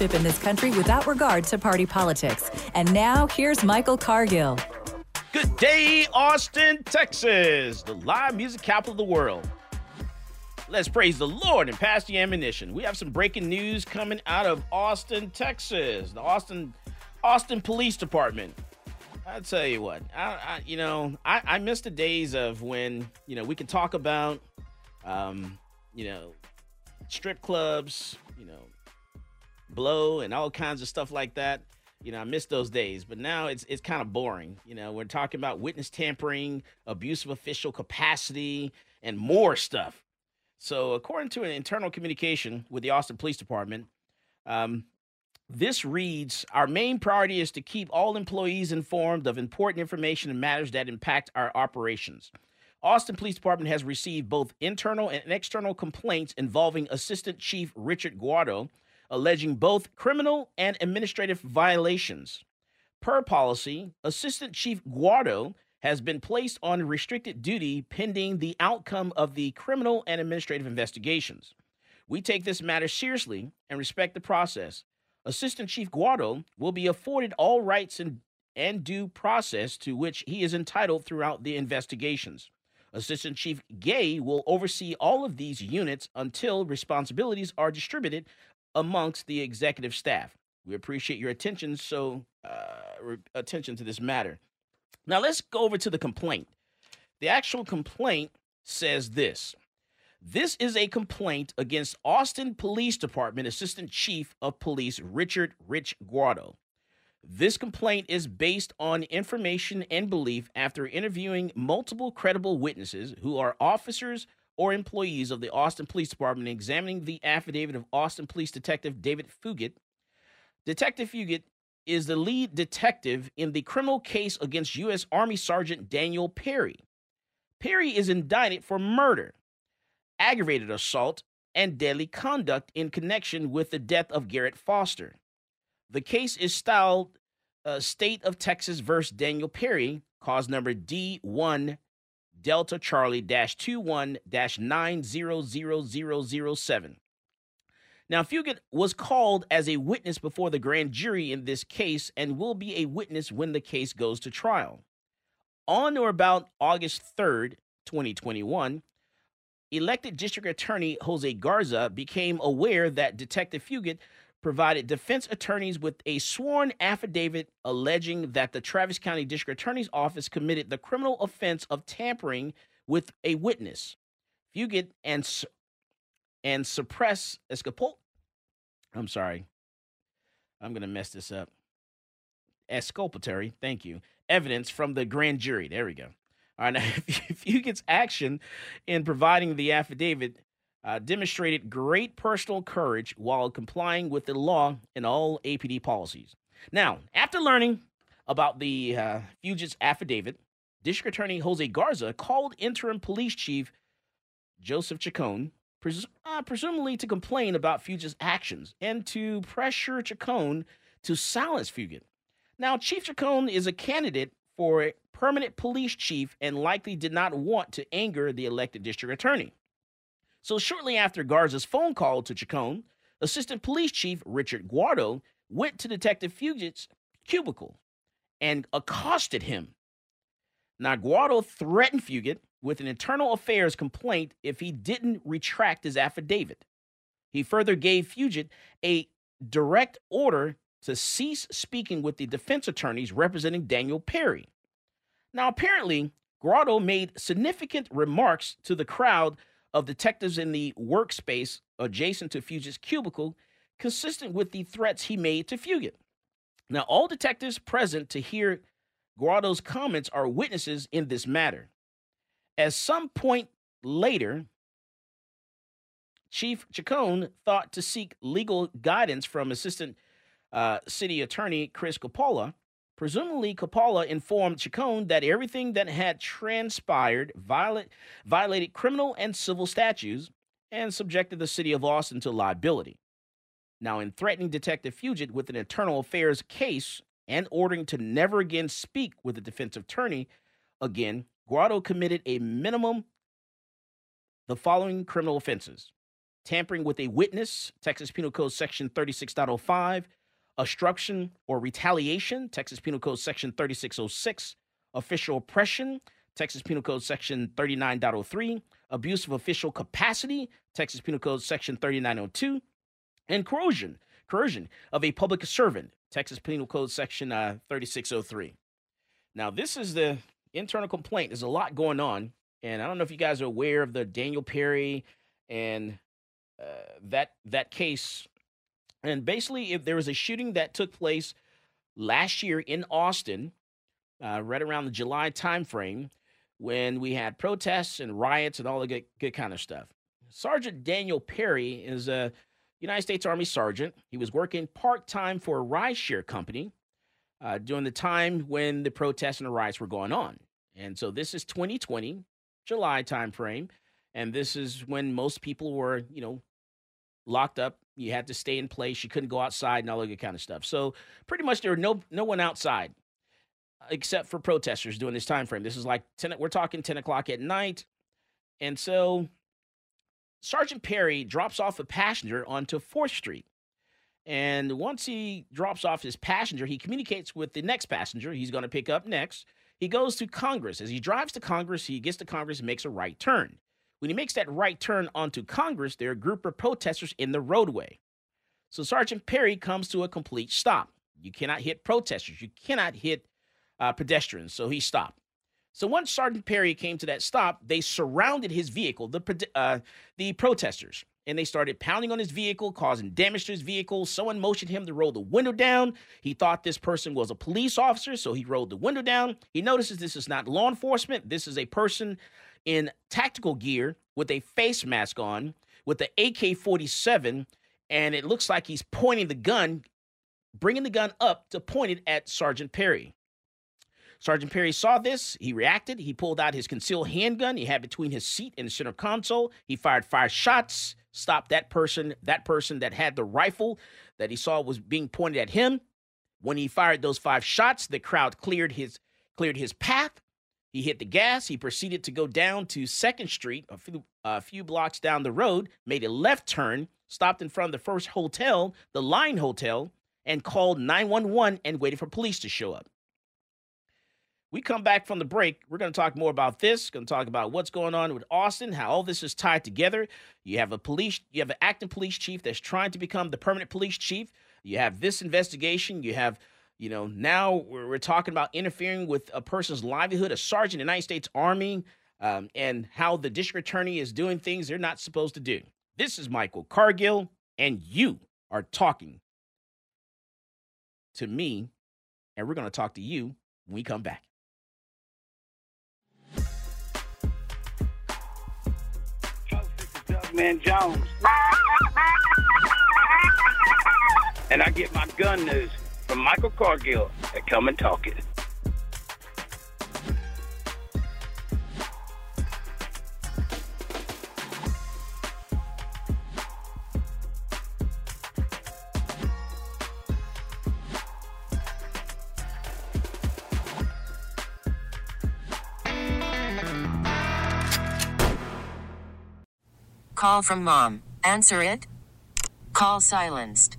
in this country without regard to party politics. And now, here's Michael Cargill. Good day, Austin, Texas, the live music capital of the world. Let's praise the Lord and pass the ammunition. We have some breaking news coming out of Austin, Texas. The Austin Austin Police Department. I tell you what, I, I you know, I, I miss the days of when you know we could talk about, um, you know, strip clubs, blow and all kinds of stuff like that. You know, I miss those days, but now it's it's kind of boring. You know, we're talking about witness tampering, abuse of official capacity, and more stuff. So, according to an internal communication with the Austin Police Department, um, this reads Our main priority is to keep all employees informed of important information and matters that impact our operations. Austin Police Department has received both internal and external complaints involving Assistant Chief Richard Guardo, alleging both criminal and administrative violations. Per policy, Assistant Chief Guardo has been placed on restricted duty pending the outcome of the criminal and administrative investigations. We take this matter seriously and respect the process. Assistant Chief Guardo will be afforded all rights and, and due process to which he is entitled throughout the investigations. Assistant Chief Gay will oversee all of these units until responsibilities are distributed amongst the executive staff. We appreciate your attention so uh, attention to this matter. Now let's go over to the complaint. The actual complaint says this. This is a complaint against Austin Police Department Assistant Chief of Police Richard Rich Guardo. This complaint is based on information and belief after interviewing multiple credible witnesses who are officers or employees of the Austin Police Department examining the affidavit of Austin Police Detective David Fugit. Detective Fugit is the lead detective in the criminal case against U.S. Army Sergeant Daniel Perry. Perry is indicted for murder, aggravated assault, and deadly conduct in connection with the death of Garrett Foster. The case is styled uh, State of Texas versus Daniel Perry, cause number D1 Delta Charlie dash 21 dash 900007. Now, Fugit was called as a witness before the grand jury in this case and will be a witness when the case goes to trial. On or about August 3rd, 2021, elected district attorney Jose Garza became aware that Detective Fugit provided defense attorneys with a sworn affidavit alleging that the Travis County District Attorney's Office committed the criminal offense of tampering with a witness. Fugit and and suppress escapol. I'm sorry. I'm going to mess this up. Exculpatory, thank you. Evidence from the grand jury. There we go. All right, now, if you Fugit's action in providing the affidavit uh, demonstrated great personal courage while complying with the law and all APD policies. Now, after learning about the uh, Fugit's affidavit, District Attorney Jose Garza called interim police chief Joseph Chacon, pres- uh, presumably to complain about Fugit's actions and to pressure Chacon to silence Fugit. Now, Chief Chacon is a candidate for a permanent police chief and likely did not want to anger the elected district attorney. So, shortly after Garza's phone call to Chacon, Assistant Police Chief Richard Guardo went to Detective Fugit's cubicle and accosted him. Now, Guardo threatened Fugit with an internal affairs complaint if he didn't retract his affidavit. He further gave Fugit a direct order to cease speaking with the defense attorneys representing Daniel Perry. Now, apparently, Guardo made significant remarks to the crowd of detectives in the workspace adjacent to Fugit's cubicle, consistent with the threats he made to Fugit. Now, all detectives present to hear Guardo's comments are witnesses in this matter. At some point later, Chief Chacon thought to seek legal guidance from Assistant uh, City Attorney Chris Coppola. Presumably, Coppola informed Chacon that everything that had transpired violate, violated criminal and civil statutes and subjected the city of Austin to liability. Now, in threatening Detective Fugit with an internal affairs case and ordering to never again speak with the defense attorney again, Guardo committed a minimum the following criminal offenses tampering with a witness, Texas Penal Code Section 36.05, obstruction or retaliation, Texas Penal Code Section 3606, official oppression, Texas Penal Code Section 39.03, abuse of official capacity, Texas Penal Code Section 3902, and coercion, coercion of a public servant, Texas Penal Code Section uh, 3603. Now, this is the internal complaint. There's a lot going on, and I don't know if you guys are aware of the Daniel Perry and uh, that that case. And basically, if there was a shooting that took place last year in Austin, uh, right around the July timeframe, when we had protests and riots and all the good, good kind of stuff. Sergeant Daniel Perry is a United States Army sergeant. He was working part time for a rideshare company uh, during the time when the protests and the riots were going on. And so this is 2020, July timeframe, and this is when most people were, you know, locked up. You had to stay in place. You couldn't go outside and all that kind of stuff. So pretty much there were no no one outside except for protesters during this time frame. This is like 10, we're talking 10 o'clock at night. And so Sergeant Perry drops off a passenger onto 4th Street. And once he drops off his passenger, he communicates with the next passenger he's going to pick up next. He goes to Congress. As he drives to Congress, he gets to Congress and makes a right turn. When he makes that right turn onto Congress, there are a group of protesters in the roadway. So Sergeant Perry comes to a complete stop. You cannot hit protesters. You cannot hit uh, pedestrians. So he stopped. So once Sergeant Perry came to that stop, they surrounded his vehicle, the uh, the protesters, and they started pounding on his vehicle, causing damage to his vehicle. Someone motioned him to roll the window down. He thought this person was a police officer, so he rolled the window down. He notices this is not law enforcement. This is a person in tactical gear with a face mask on, with the AK 47, and it looks like he's pointing the gun, bringing the gun up to point it at Sergeant Perry. Sergeant Perry saw this. He reacted. He pulled out his concealed handgun he had between his seat and the center console. He fired five shots, stopped that person, that person that had the rifle that he saw was being pointed at him. When he fired those five shots, the crowd cleared his cleared his path. He hit the gas. He proceeded to go down to Second Street, a few, a few blocks down the road, made a left turn, stopped in front of the first hotel, the Line Hotel, and called 911 and waited for police to show up. We come back from the break. We're going to talk more about this. Going to talk about what's going on with Austin, how all this is tied together. You have a police, you have an acting police chief that's trying to become the permanent police chief. You have this investigation. You have, you know, now we're, we're talking about interfering with a person's livelihood, a sergeant in the United States Army, um, and how the district attorney is doing things they're not supposed to do. This is Michael Cargill, and you are talking to me, and we're going to talk to you when we come back. Man Jones. And I get my gun news from Michael Cargill at Come and Talk It. Call from mom. Answer it. Call silenced.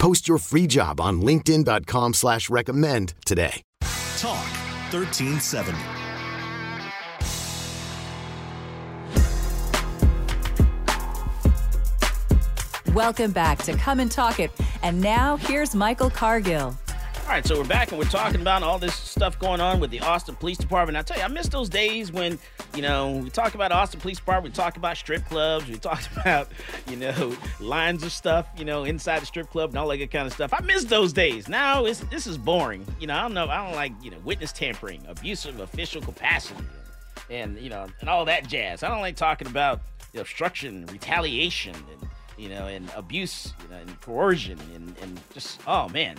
Post your free job on linkedin.com slash recommend today. Talk 1370. Welcome back to Come and Talk It. And now here's Michael Cargill. All right, so we're back and we're talking about all this stuff going on with the Austin Police Department. I tell you, I miss those days when, you know, we talk about Austin Police Department, we talk about strip clubs, we talked about, you know, lines of stuff, you know, inside the strip club and all that good kind of stuff. I miss those days. Now it's this is boring. You know, I don't know, I don't like, you know, witness tampering, abusive official capacity, and you know, and all that jazz. I don't like talking about you know, obstruction, retaliation, and you know, and abuse, you know, and coercion, and and just oh man.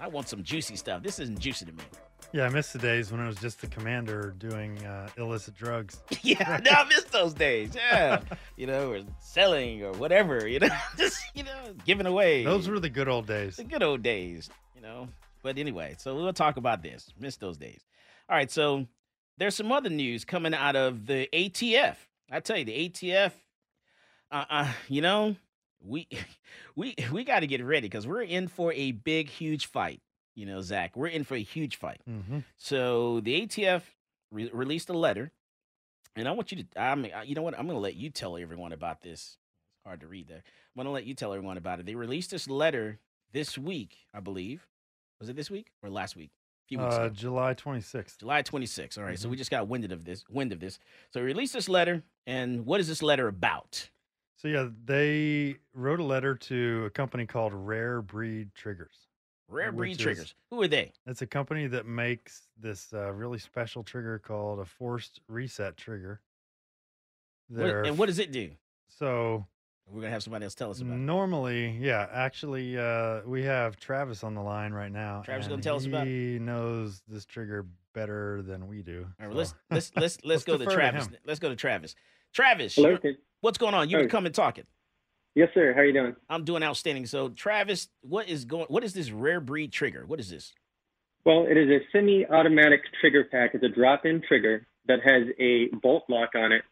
I want some juicy stuff. This isn't juicy to me. Yeah, I miss the days when it was just the commander doing uh, illicit drugs. yeah, no, I miss those days. Yeah, you know, or selling or whatever. You know, just you know, giving away. Those were the good old days. the good old days. You know. But anyway, so we'll talk about this. Miss those days. All right, so there's some other news coming out of the ATF. I tell you, the ATF. Uh, uh you know, we we we got to get ready because we're in for a big, huge fight. You know, Zach, we're in for a huge fight. hmm So the ATF re- released a letter, and I want you to. I mean, you know what? I'm going to let you tell everyone about this. It's hard to read there. I'm going to let you tell everyone about it. They released this letter this week, I believe. Was it this week or last week? A few weeks Uh. July 26th. July 26th. All right, so Mhm. we just got winded of this. Wind of this. So we released this letter, and what is this letter about? So yeah, they wrote a letter to a company called Rare Breed Triggers. Rare breed Which is- triggers. Who are they? It's a company that makes this uh, really special trigger called a forced reset trigger. What- They're and what does it do? so We're gonna have somebody else tell us about. it. normally, yeah, actually, uh, we have Travis on the line right now. Travis gonna tell us about it? He knows this trigger better than we do. All right, well, so- let's let's let's let's go to defer to Travis. let's go to Travis. Travis, Hello. What's going on? You Hey. were coming talking. Yes, sir. How are you doing? I'm doing outstanding. So, Travis, what is going? What is this rare breed trigger? What is this? Well, it is a semi-automatic trigger pack. It's a drop-in trigger that has a bolt lock on it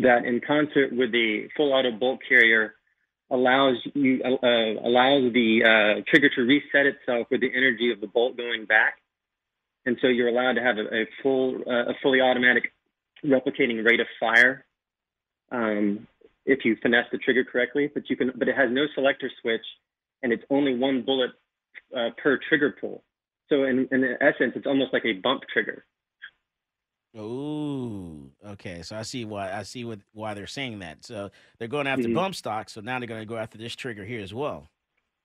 that, in concert with the full auto bolt carrier, allows you uh, allows the uh, trigger to reset itself with the energy of the bolt going back, and so you're allowed to have a, a full uh, a fully automatic replicating rate of fire. Um, if you finesse the trigger correctly, but you can, but it has no selector switch, and it's only one bullet uh, per trigger pull. So in, in essence, it's almost like a bump trigger. Ooh, okay. So I see why I see what why they're saying that. So they're going after Mhm. bump stock. So now they're going to go after this trigger here as well.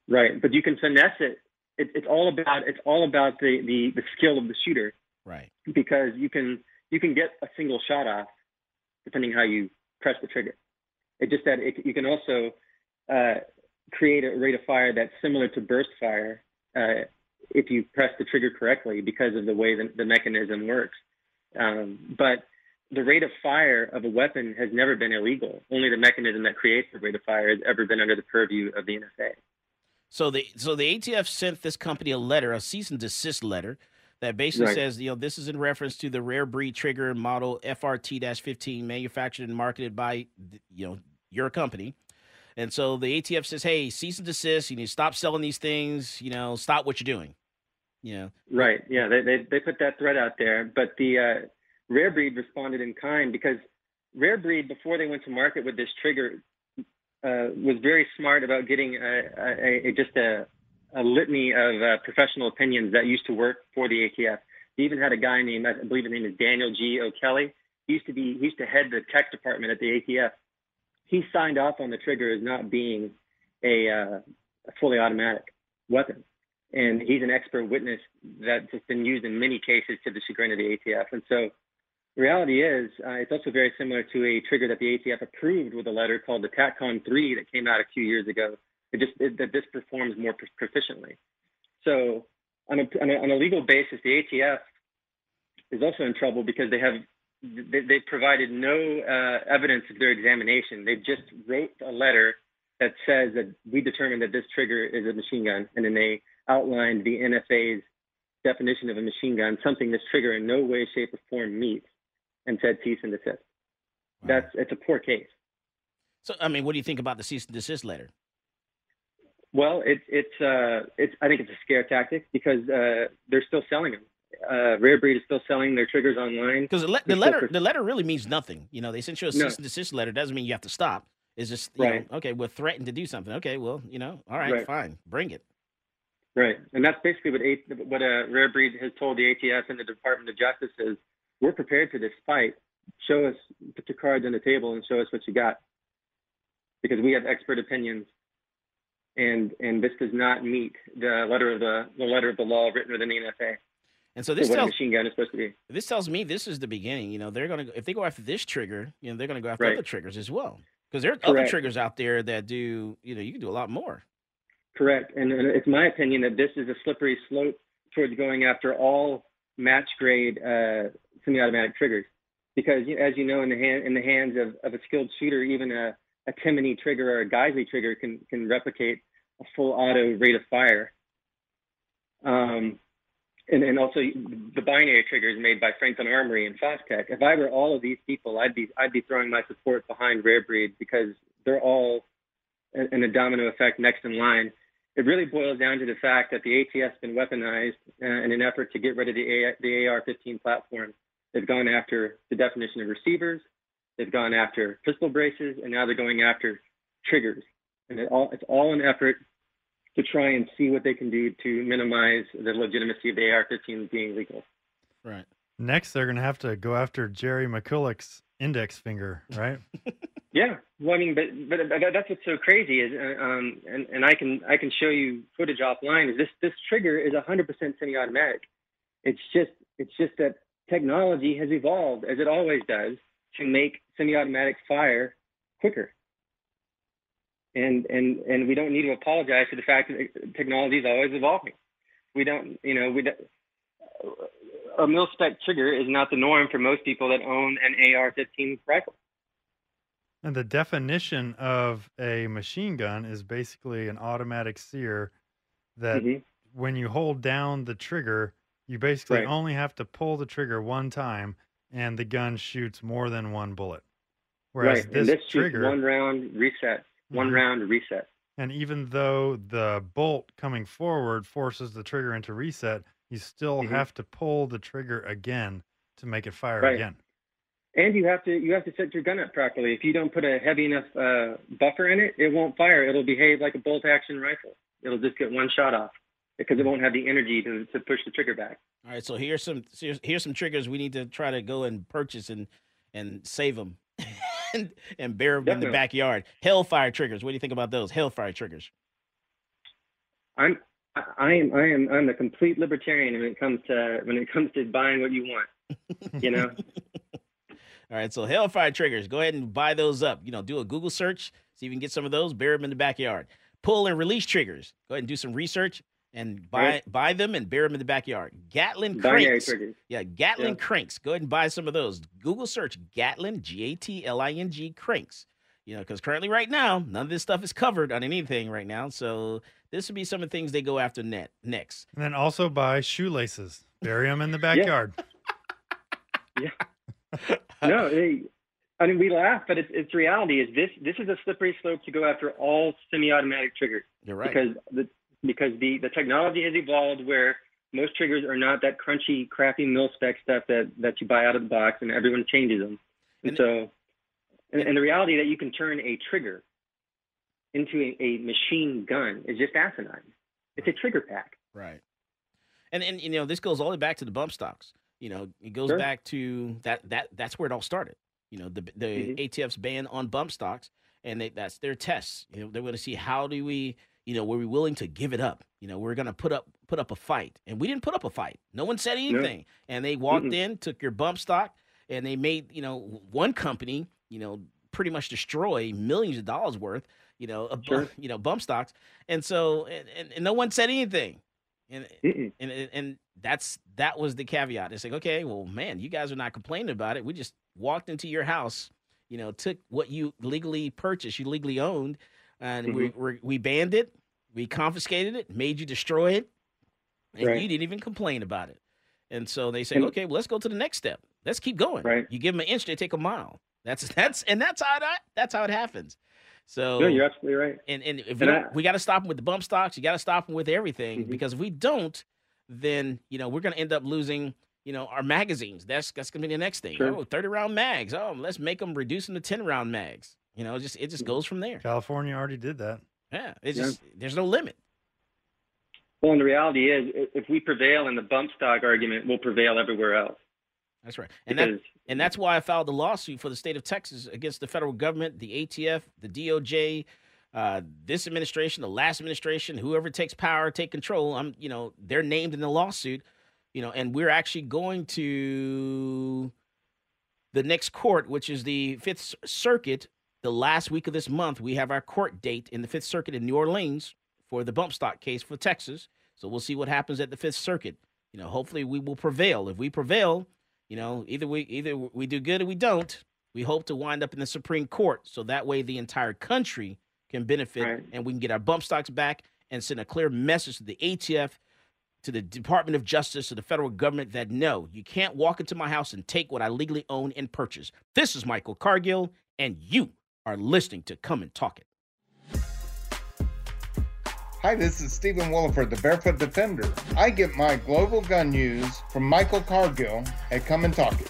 Right, but you can finesse it. it it's all about it's all about the, the, the skill of the shooter Right. because you can you can get a single shot off depending how you press the trigger. It just that it, you can also uh, create a rate of fire that's similar to burst fire uh, if you press the trigger correctly because of the way the, the mechanism works. Um, but the rate of fire of a weapon has never been illegal. Only the mechanism that creates the rate of fire has ever been under the purview of the NFA. So the so the ATF sent this company a letter, a cease and desist letter, that basically Right. says, you know, this is in reference to the rare breed trigger model FRT-15 manufactured and marketed by, you know, your company. And so the ATF says, hey, cease and desist. You need to stop selling these things. You know, stop what you're doing. You know, Right. Yeah. They they, they put that threat out there, but the uh, Rare Breed responded in kind because Rare Breed, before they went to market with this trigger, uh, was very smart about getting a, a, a just a, a litany of uh, professional opinions that used to work for the ATF. They even had a guy named, I believe his name is Daniel G. O'Kelly. He used to be, he used to head the tech department at the ATF. He signed off on the trigger as not being a, uh, a fully automatic weapon and he's an expert witness that's been used in many cases to the chagrin of the ATF. And so reality is, uh, it's also very similar to a trigger that the ATF approved with a letter called the Tac-Con 3 that came out a few years ago. It just it, that this performs more pro- proficiently. So on a, on a on a legal basis, the ATF is also in trouble because they have they, they provided no uh, evidence of their examination. They just wrote a letter that says that we determined that this trigger is a machine gun, and then they outlined the NFA's definition of a machine gun, something this trigger in no way, shape, or form meets, and said cease and desist. That's it's a poor case. so I mean, what do you think about the cease and desist letter? Well, it's it's uh it's I think it's a scare tactic because uh they're still selling them. Uh, Rare Breed is still selling their triggers online. Because the, le- the letter per- the letter really means nothing. You know, they sent you a No. cease and desist letter. Doesn't mean you have to stop. It's just you Right. know, okay, we're threatened to do something. Okay, well, you know, all right, Right. fine, bring it. Right, and that's basically what A- what uh, Rare Breed has told the ATF and the Department of Justice is we're prepared for this fight. Show us, put your cards on the table, and show us what you got, because we have expert opinions, and and this does not meet the letter of the the letter of the law written within the NFA. And so this tells machine gun is supposed to be. this tells me this is the beginning. You know, they're gonna if they go after this trigger, you know, they're gonna go after Right. other triggers as well. Because there are other triggers out there that do, you know, you can do a lot more. Correct, and, and it's my opinion that this is a slippery slope towards going after all match grade uh, semi-automatic triggers, because as you know, in the hand in the hands of, of a skilled shooter, even a, a Timney trigger or a Geissele trigger can can replicate a full auto rate of fire. Um, and, and also the binary triggers made by Franklin Armory and Fostech. If I were all of these people, I'd be I'd be throwing my support behind Rare Breed because they're all in a domino effect next in line. It really boils down to the fact that the ATF has been weaponized uh, in an effort to get rid of the, the AR-15 platform. They've gone after the definition of receivers, they've gone after pistol braces, and now they're going after triggers. And it all, it's all an effort to try and see what they can do to minimize the legitimacy of the AR-15 being legal. Right. Next, they're going to have to go after Jerry Miculek's index finger, right? Yeah, well, I mean, but but but that's what's so crazy is, uh, um, and and I can I can show you footage offline. Is this this trigger is 100% semi-automatic? It's just it's just that technology has evolved as it always does to make semi-automatic fire quicker. And and and we don't need to apologize for the fact that technology is always evolving. We don't, you know, we don't, a mil spec trigger is not the norm for most people that own an AR-15 rifle. And the definition of a machine gun is basically an automatic sear that Mhm. when you hold down the trigger, you basically Right. only have to pull the trigger one time and the gun shoots more than one bullet. Whereas right, this, this trigger, one round reset, one Mhm. round reset. and even though the bolt coming forward forces the trigger into reset, you still Mhm. have to pull the trigger again to make it fire Right. again. And you have to you have to set your gun up properly. If you don't put a heavy enough uh, buffer in it, it won't fire. It'll behave like a bolt action rifle. It'll just get one shot off because it won't have the energy to, to push the trigger back. All right, so here's some here's, here's some triggers we need to try to go and purchase and and save them and, and bear them in the backyard. Hellfire triggers. What do you think about those? Hellfire triggers. I'm I I am I am I'm a complete libertarian when it comes to when it comes to buying what you want. You know, All right, so Hellfire triggers. Go ahead and buy those up. You know, do a Google search, see if you can get some of those. Bury them in the backyard. Pull and release triggers. Go ahead and do some research and buy Right. buy them and bury them in the backyard. Gatling binary cranks. triggers. Yeah, Gatling Yeah. cranks. Go ahead and buy some of those. Google search Gatling, G A T L I N G cranks. You know, because currently, right now, none of this stuff is covered on anything right now. So this would be some of the things they go after net next. And then also buy shoelaces, bury them in the backyard. Yeah. No, they, I mean we laugh, but it's it's reality. Is this this is a slippery slope to go after all semi-automatic triggers? You're right. Because the because the the technology has evolved where most triggers are not that crunchy, crappy mil spec stuff that that you buy out of the box, and everyone changes them. And, And- so, and, and the reality that you can turn a trigger into a, a machine gun is just asinine. It's a trigger pack. Right. And and you know, this goes all the way back to the bump stocks. You know, it goes Sure. back to that that that's where it all started. You know, the the Mhm. ATF's ban on bump stocks and they, that's their tests. You know, they're going to see how do we, you know, were we willing to give it up? You know, we're going to put up put up a fight. And we didn't put up a fight. No one said anything. And they walked Mm-mm. in, took your bump stock and they made, you know, one company, you know, pretty much destroy millions of dollars worth, you know, of, Sure. you know, bump stocks. And so and, and, and no one said anything. And and and- and that's that was the caveat. It's like, okay, well, man, you guys are not complaining about it. We just walked into your house, you know, took what you legally purchased, you legally owned, and we we we banned it, we confiscated it, made you destroy it, and Right. you didn't even complain about it. And so they say, And- okay, well, let's go to the next step. Let's keep going. Right. You give them an inch, they take a mile. That's that's and that's how it that's how it happens. So No, you're absolutely right. and and if And we, I- we got to stop them with the bump stocks. You got to stop them with everything Mhm. because if we don't, then you know we're going to end up losing you know our magazines. That's that's going to be the next thing. Sure. Oh, 30 round mags. Oh, let's make them reduce them to 10 round mags. You know, it just it just goes from there. California already did that. Yeah, it's Yeah. just there's no limit. Well, and the reality is, if we prevail in the bump stock argument, we'll prevail everywhere else. That's right. And that and that's why I filed the lawsuit for the state of Texas against the federal government, the ATF, the DOJ, uh, this administration, the last administration, whoever takes power, take control. I'm, you know, they're named in the lawsuit, you know, and we're actually going to the next court, which is the Fifth Circuit. The last week of this month, we have our court date in the Fifth Circuit in New Orleans for the bump stock case for Texas. So we'll see what happens at the Fifth Circuit. You know, hopefully we will prevail. If we prevail, you know, either we either we do good or we don't. We hope to wind up in the Supreme Court, so that way the entire country can benefit, Right. and we can get our bump stocks back and send a clear message to the ATF, to the Department of Justice, to the federal government that no, you can't walk into my house and take what I legally own and purchase. This is Michael Cargill, and you are listening to Come and Talk It. Hi, this is Stephen Willeford, the Barefoot Defender. I get my global gun news from Michael Cargill at Come and Talk It.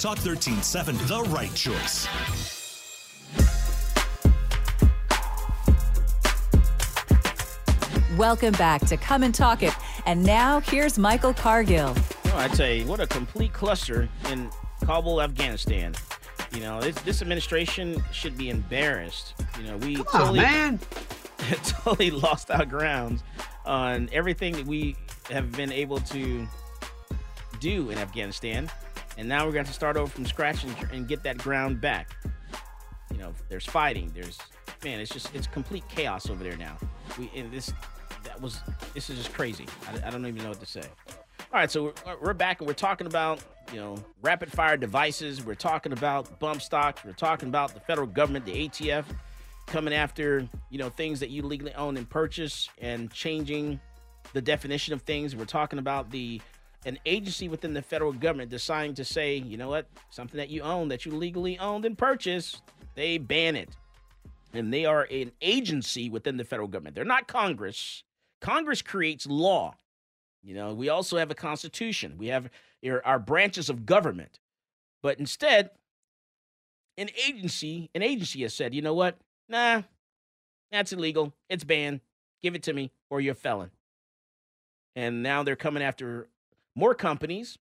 Talk 1370, the right choice. Welcome back to Come and Talk It. And now here's Michael Cargill. Oh, I tell you, what a complete cluster in Kabul, Afghanistan. You know, this, this administration should be embarrassed. You know, we on, totally, man. totally lost our grounds. on everything that we have been able to do in Afghanistan, and now we're going to start over from scratch and, and get that ground back. You know, there's fighting. There's man, it's just it's complete chaos over there now. We and this that was this is just crazy. I, I don't even know what to say. All right, so we're, we're back and we're talking about you know rapid fire devices. We're talking about bump stocks. We're talking about the federal government, the ATF, coming after you know things that you legally own and purchase and changing the definition of things. We're talking about the an agency within the federal government deciding to say, you know what, something that you own that you legally owned and purchased, they ban it. And they are an agency within the federal government. They're not Congress. Congress creates law. You know, we also have a constitution. We have our branches of government. But instead, an agency, an agency has said, you know what? Nah, that's illegal. It's banned. Give it to me, or you're a felon. And now they're coming after more companies,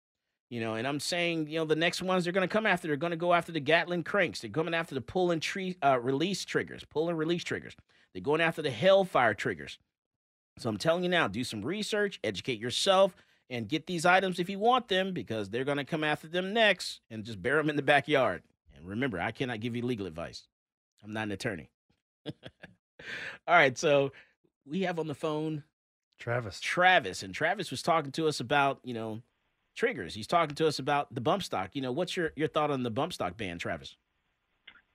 you know, and I'm saying, you know, the next ones they're going to come after, they're going to go after the Gatling cranks. They're coming after the pull and tree, uh, release triggers, pull and release triggers. They're going after the Hellfire triggers. So I'm telling you now, do some research, educate yourself, and get these items if you want them because they're going to come after them next and just bury them in the backyard. And remember, I cannot give you legal advice. I'm not an attorney. All right, so we have on the phone Travis. Travis, and Travis was talking to us about you know triggers. He's talking to us about the bump stock. You know, what's your your thought on the bump stock ban, Travis?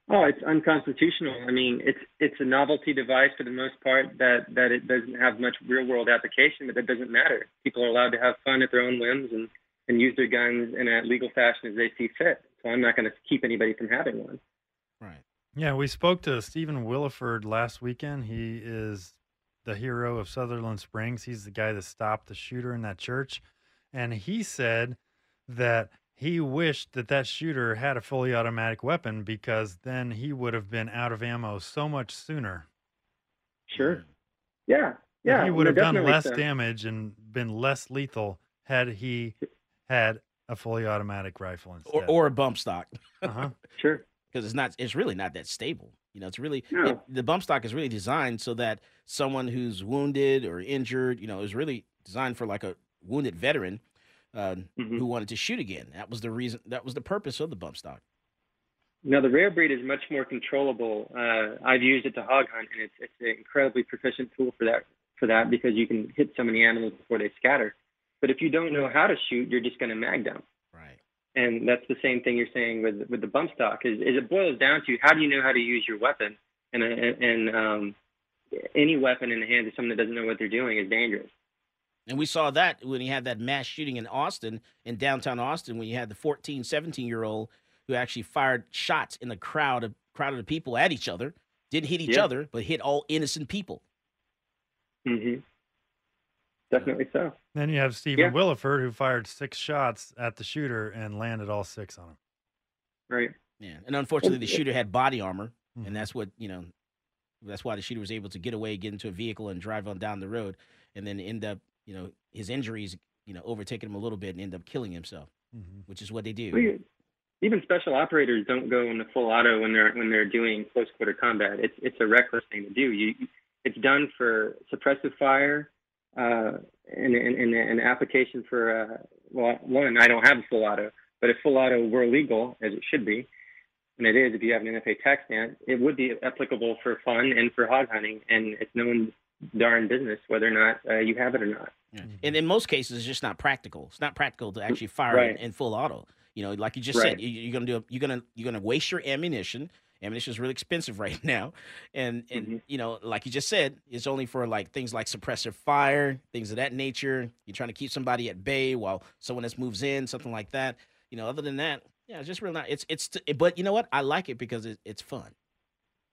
Oh, it's unconstitutional. I mean, it's it's a novelty device for the most part that that it doesn't have much real world application, but that doesn't matter. People are allowed to have fun at their own whims and and use their guns in a legal fashion as they see fit. So I'm not going to keep anybody from having one. Right. Yeah, we spoke to Stephen Willeford last weekend. He is the hero of Sutherland Springs. He's the guy that stopped the shooter in that church. And he said that he wished that that shooter had a fully automatic weapon because then he would have been out of ammo so much sooner. Sure. Yeah. Yeah. He would have done less so. damage and been less lethal had he had a fully automatic rifle instead. Or, or a bump stock. uh-huh. Sure. Because it's not, it's really not that stable. You know, it's really No. it, the bump stock is really designed so that someone who's wounded or injured, you know, is really designed for like a wounded veteran uh, Mm-hmm. who wanted to shoot again. That was the reason. That was the purpose of the bump stock. Now the rare breed is much more controllable. Uh, I've used it to hog hunt, and it's it's an incredibly proficient tool for that for that because you can hit so many animals before they scatter. But if you don't know how to shoot, you're just going to mag them. And that's the same thing you're saying with with the bump stock. Is, is it boils down to how do you know how to use your weapon? And and, and um, any weapon in the hands of someone that doesn't know what they're doing is dangerous. And we saw that when he had that mass shooting in Austin, in downtown Austin, when you had the 14, 17 year old who actually fired shots in the crowd of crowd of people at each other, didn't hit each Yeah. other, but hit all innocent people. hmm Definitely so. Then you have Stephen Yeah. Willeford who fired six shots at the shooter and landed all six on him. Right. Yeah, and unfortunately, the shooter had body armor, and that's what you know. That's why the shooter was able to get away, get into a vehicle, and drive on down the road, and then end up, you know, his injuries, you know, overtaking him a little bit, and end up killing himself, Mm-hmm. which is what they do. Well, even special operators don't go into full auto when they're when they're doing close quarter combat. It's it's a reckless thing to do. You it's done for suppressive fire, uh, and, and, and an application for uh, well, one I don't have a full auto, but if full auto were legal as it should be, and it is if you have an NFA tax stamp, it would be applicable for fun and for hog hunting, and it's no one's darn business whether or not uh, you have it or not. Yeah. And in most cases, it's just not practical. It's not practical to actually fire Right. in, in full auto. You know, like you just Right. said, you, you're gonna do. You're gonna you're gonna waste your ammunition. Ammunition is really expensive right now, and and Mm-hmm. you know, like you just said, it's only for like things like suppressive fire, things of that nature. You're trying to keep somebody at bay while someone else moves in, something like that. You know, other than that, yeah, it's just real not. It's it's. But you know what? I like it because it, it's fun.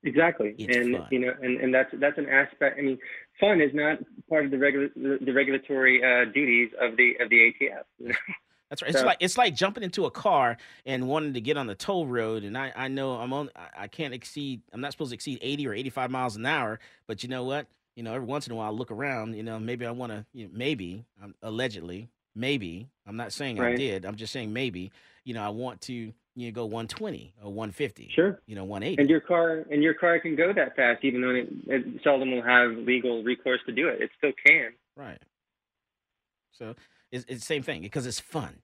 Exactly, It's and fun. you know, and, and that's that's an aspect. I mean, fun is not part of the regular the, the regulatory uh, duties of the of the ATF. That's right. It's So- like it's like jumping into a car and wanting to get on the toll road, and I, I know I'm on I- can't exceed I'm not supposed to exceed 80 or 85 miles an hour, but you know what? You know, every once in a while I look around. You know, maybe I want to. You know, maybe um, allegedly, maybe I'm not saying I did. I'm just saying maybe. You know, I want to you know go 120 or 150. Sure. You know, 180. And your car and your car can go that fast, even though it, it seldom will have legal recourse to do it. It still can. Right. So it's, it's the same thing because it's fun.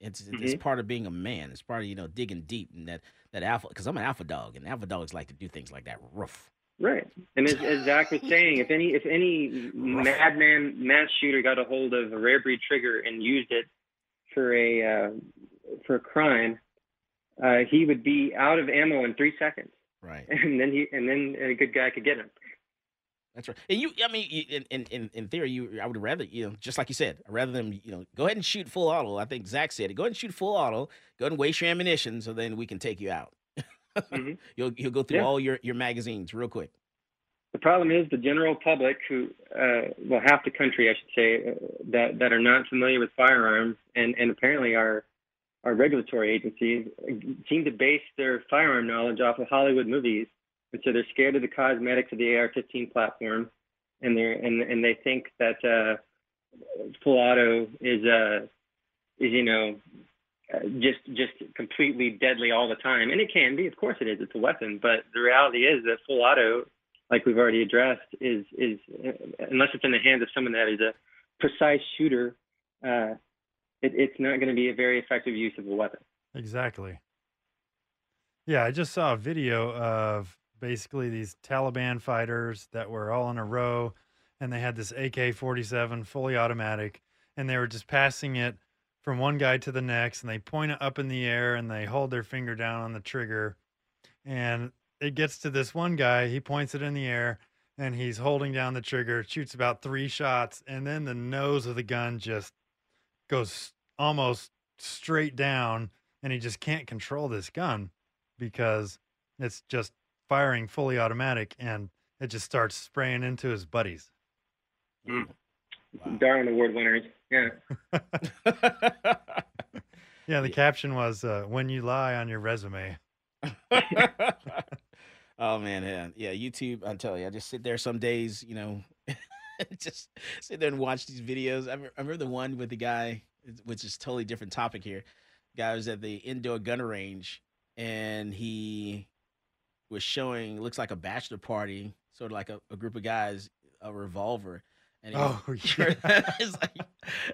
It's it's Mhm. part of being a man. It's part of you know digging deep and that that alpha. Because I'm an alpha dog, and alpha dogs like to do things like that. Rough. Right. And as, as Zach was saying, if any if any madman mass shooter got a hold of a rare breed trigger and used it for a uh, for a crime, uh, he would be out of ammo in three seconds, Right. and then he and then a good guy could get him. That's right. And you, I mean, you- in, in in theory, you, I would rather, you know, just like you said, rather than you know, go ahead and shoot full auto. I think Zach said it. Go ahead and shoot full auto. Go ahead and waste your ammunition, so then we can take you out. You'll you'll go through Yeah. all your your magazines real quick. The problem is the general public, who uh, well half the country, I should say, uh, that that are not familiar with firearms, and and apparently our our regulatory agencies uh, seem to base their firearm knowledge off of Hollywood movies, and so they're scared of the cosmetics of the AR-15 platform, and they're and and they think that uh, full auto is uh is you know uh, just just completely deadly all the time, and it can be. Of course, it is. It's a weapon, but the reality is that full auto, like we've already addressed, is is uh, unless it's in the hands of someone that is a precise shooter, uh, it, it's not going to be a very effective use of a weapon. Exactly. Yeah, I just saw a video of basically these Taliban fighters that were all in a row and they had this AK 47 fully automatic and they were just passing it from one guy to the next and they point it up in the air and they hold their finger down on the trigger and it gets to this one guy he points it in the air and he's holding down the trigger shoots about three shots and then the nose of the gun just goes almost straight down and he just can't control this gun because it's just firing fully automatic and it just starts spraying into his buddies Darwin Award winners, yeah. yeah the caption was uh, when you lie on your resume Oh man, yeah, yeah. YouTube, I tell you, I just sit there some days, you know, just sit there and watch these videos. I remember, I remember the one with the guy, which is totally different topic here. Guy was at the indoor gun range, and he was showing looks like a bachelor party, sort of like a, a group of guys, a revolver. And Oh, it's like,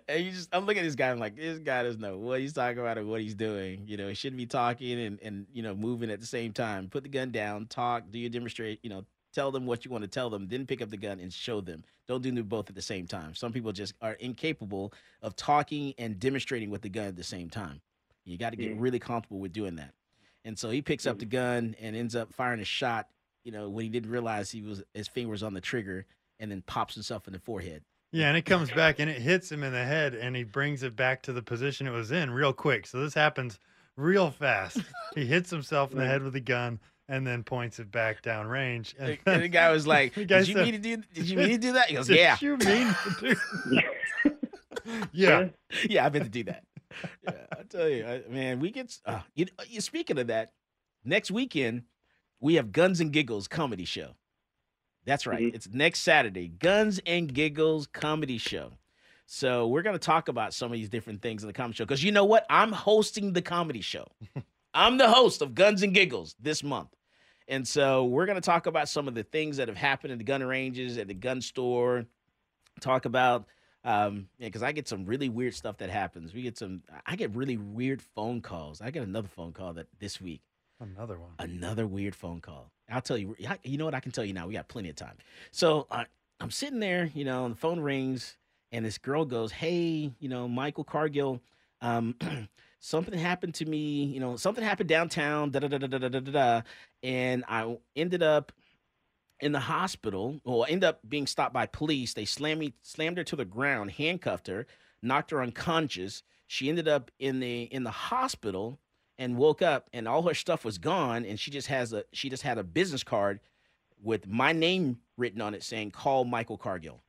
and you just, I'm looking at this guy. I'm like, this guy doesn't know what he's talking about or what he's doing. You know, he shouldn't be talking and, and you know moving at the same time. Put the gun down, talk, do your demonstrate. You know, tell them what you want to tell them, then pick up the gun and show them. Don't do both at the same time. Some people just are incapable of talking and demonstrating with the gun at the same time. You got to get Mm. really comfortable with doing that. And so he picks up the mm-hmm. gun and ends up firing a shot. You know, when he didn't realize he was his finger was on the trigger, and then pops himself in the forehead. yeah and it comes back and it hits him in the head and he brings it back to the position it was in real quick so this happens real fast he hits himself in the head with the gun and then points it back down range and, And the guy was like, guy "Did you said- mean to do? Did you mean to do that?" He goes, Did "Yeah." you mean to do yeah yeah, I meant to do that. Yeah, I tell you, I, man, we get. Uh, you, you speaking of that, next weekend we have Guns and Giggles comedy show. That's right. It's next Saturday, Guns and Giggles comedy show. So we're gonna talk about some of these different things in the comedy show because you know what? I'm hosting the comedy show. I'm the host of Guns and Giggles this month. And so we're going to talk about some of the things that have happened in the gun ranges, at the gun store, talk about um, yeah, because I get some really weird stuff that happens. We get some. I get really weird phone calls. I get another phone call that this week. Another one. Another weird phone call. I'll tell you. You know what? I can tell you now. We got plenty of time. So I, I'm sitting there. You know, and the phone rings, and this girl goes, "Hey, you know, Michael Cargill." Um, something happened to me, you know, something happened downtown, da da da da da da da, and I ended up in the hospital, or end up being stopped by police. They slammed me, slammed her to the ground, handcuffed her, knocked her unconscious. She ended up in the in the hospital and woke up, and all her stuff was gone, and she just has a she just had a business card with my name written on it saying "Call Michael Cargill."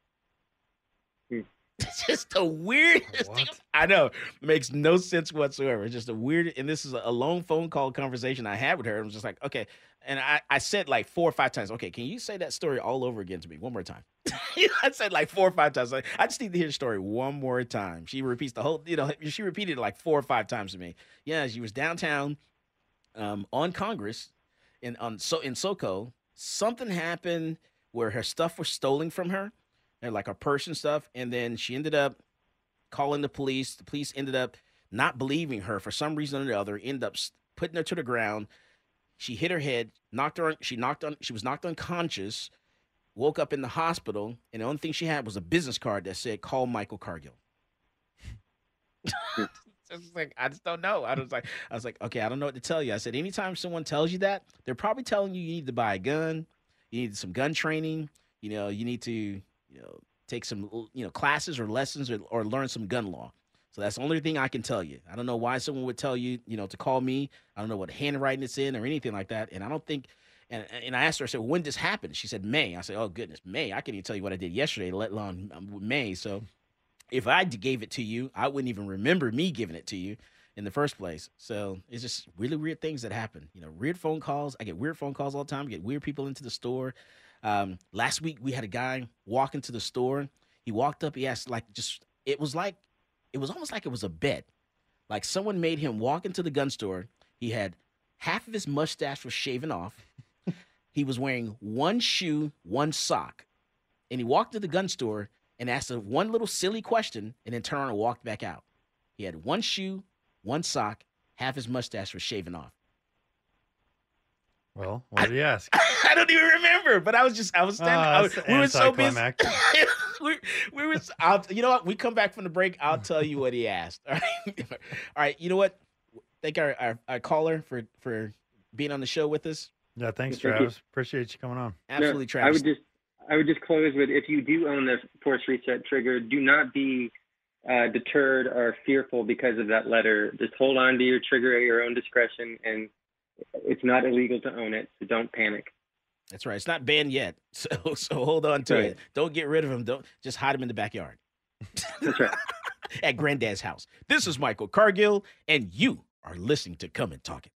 It's just the weirdest thing. I know. It Makes no sense whatsoever. It's just a weird, and this is a long phone call conversation I had with her. I was just like, okay. And I, I said like four or five times, okay, can you say that story all over again to me one more time? I said like four or five times. Like, I just need to hear the story one more time. She repeats the whole, you know, she repeated it like four or five times to me. Yeah, she was downtown um, on Congress in on so in SoCo. Something happened where her stuff was stolen from her and like her purse and stuff. And then she ended up calling the police. The police ended up not believing her for some reason or the other. Ended up putting her to the ground. She hit her head, knocked her. She knocked on. She was knocked unconscious. Woke up in the hospital, and the only thing she had was a business card that said "Call Michael Cargill." just like I just don't know. I was like, I was like, okay, I don't know what to tell you. I said, anytime someone tells you that, they're probably telling you you need to buy a gun, you need some gun training, you know, you need to, you know, take some, you know, classes or lessons or, or learn some gun law. So that's the only thing I can tell you. I don't know why someone would tell you, you know, to call me. I don't know what handwriting it's in or anything like that. And I don't think. And, and I asked her, I said, when did this happen? She said, May. I said, oh, goodness, May. I can't even tell you what I did yesterday, let alone um, May. So if I gave it to you, I wouldn't even remember me giving it to you in the first place. So it's just really weird things that happen. You know, weird phone calls. I get weird phone calls all the time. I get weird people into the store. Um, last week we had a guy walk into the store. He walked up. He asked like just it was like it was almost like it was a bet. Like someone made him walk into the gun store. He had half of his mustache was shaven off. he was wearing one shoe, one sock, and he walked to the gun store and asked a one little silly question and then turned around and walked back out. He had one shoe, one sock, half his mustache was shaven off. Well, what did he ask? I don't even remember, but I was just I was standing. I Ah, was, that's we were so busy. we, we were. I'll, you know what? We come back from the break. I'll tell you what he asked. All right. All right. You know what? Thank our, our our caller for for being on the show with us. Yeah, thanks, Thank you. Travis. Appreciate you coming on. Absolutely, No, I would just I would just close with if you do own the force reset trigger, do not be uh, deterred or fearful because of that letter. Just hold on to your trigger at your own discretion, and it's not illegal to own it, so don't panic. That's right. It's not banned yet, so so hold on to Right. it. Don't get rid of them. Don't just hide them in the backyard. That's right. At Granddad's house. This is Michael Cargill, and you are listening to Come and Talk It.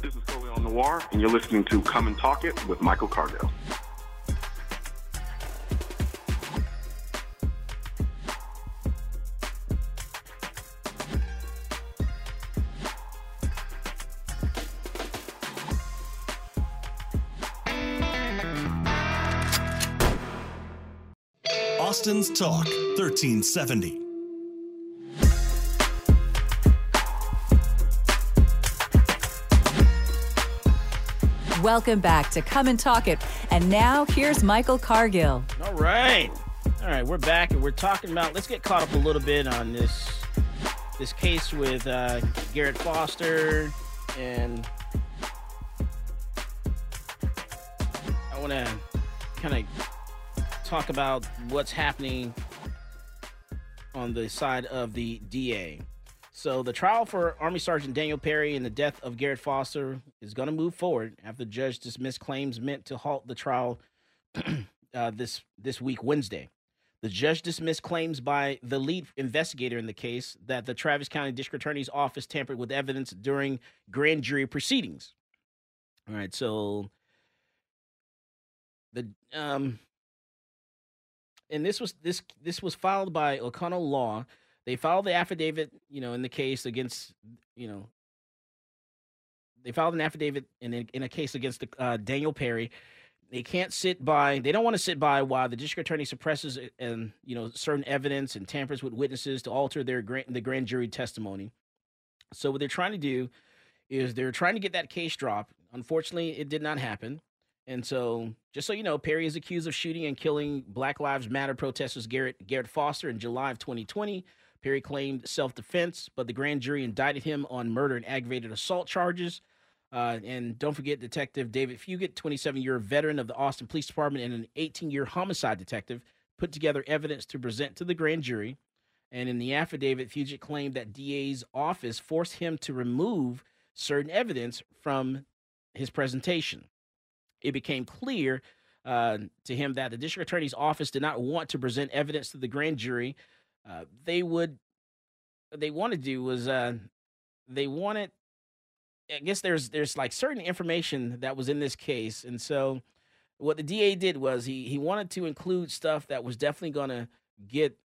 This is Chloe on Noir, and you're listening to Come and Talk It with Michael Cargill. Austin's Talk 1370. Welcome back to Come and Talk It. And now here's Michael Cargill. All right. All right, we're back and we're talking about let's get caught up a little bit on this this case with uh, Garrett Foster and I want to kind of talk about what's happening on the side of the DA. So the trial for Army Sergeant Daniel Perry and the death of Garrett Foster is going to move forward after the judge dismissed claims meant to halt the trial uh, this this week Wednesday. The judge dismissed claims by the lead investigator in the case that the Travis County District Attorney's office tampered with evidence during grand jury proceedings. All right, so the um and this was this this was filed by O'Connell Law. They filed the affidavit, you know, in the case against, you know, they filed an affidavit in a, in a case against the, uh, Daniel Perry. They can't sit by. They don't want to sit by while the district attorney suppresses uh, and you know certain evidence and tampers with witnesses to alter their grand, the grand jury testimony. So what they're trying to do is they're trying to get that case dropped. Unfortunately, it did not happen. And so, just so you know, Perry is accused of shooting and killing Black Lives Matter protesters Garrett Garrett Foster in July of 2020. Perry claimed self-defense, but the grand jury indicted him on murder and aggravated assault charges. Uh, and don't forget, Detective David Fugit, 27-year veteran of the Austin Police Department and an 18-year homicide detective, put together evidence to present to the grand jury. And in the affidavit, Fugit claimed that DA's office forced him to remove certain evidence from his presentation. It became clear uh, to him that the district attorney's office did not want to present evidence to the grand jury. Uh, they would, what they want to do was, uh, they wanted. I guess there's there's like certain information that was in this case, and so what the DA did was he he wanted to include stuff that was definitely going to get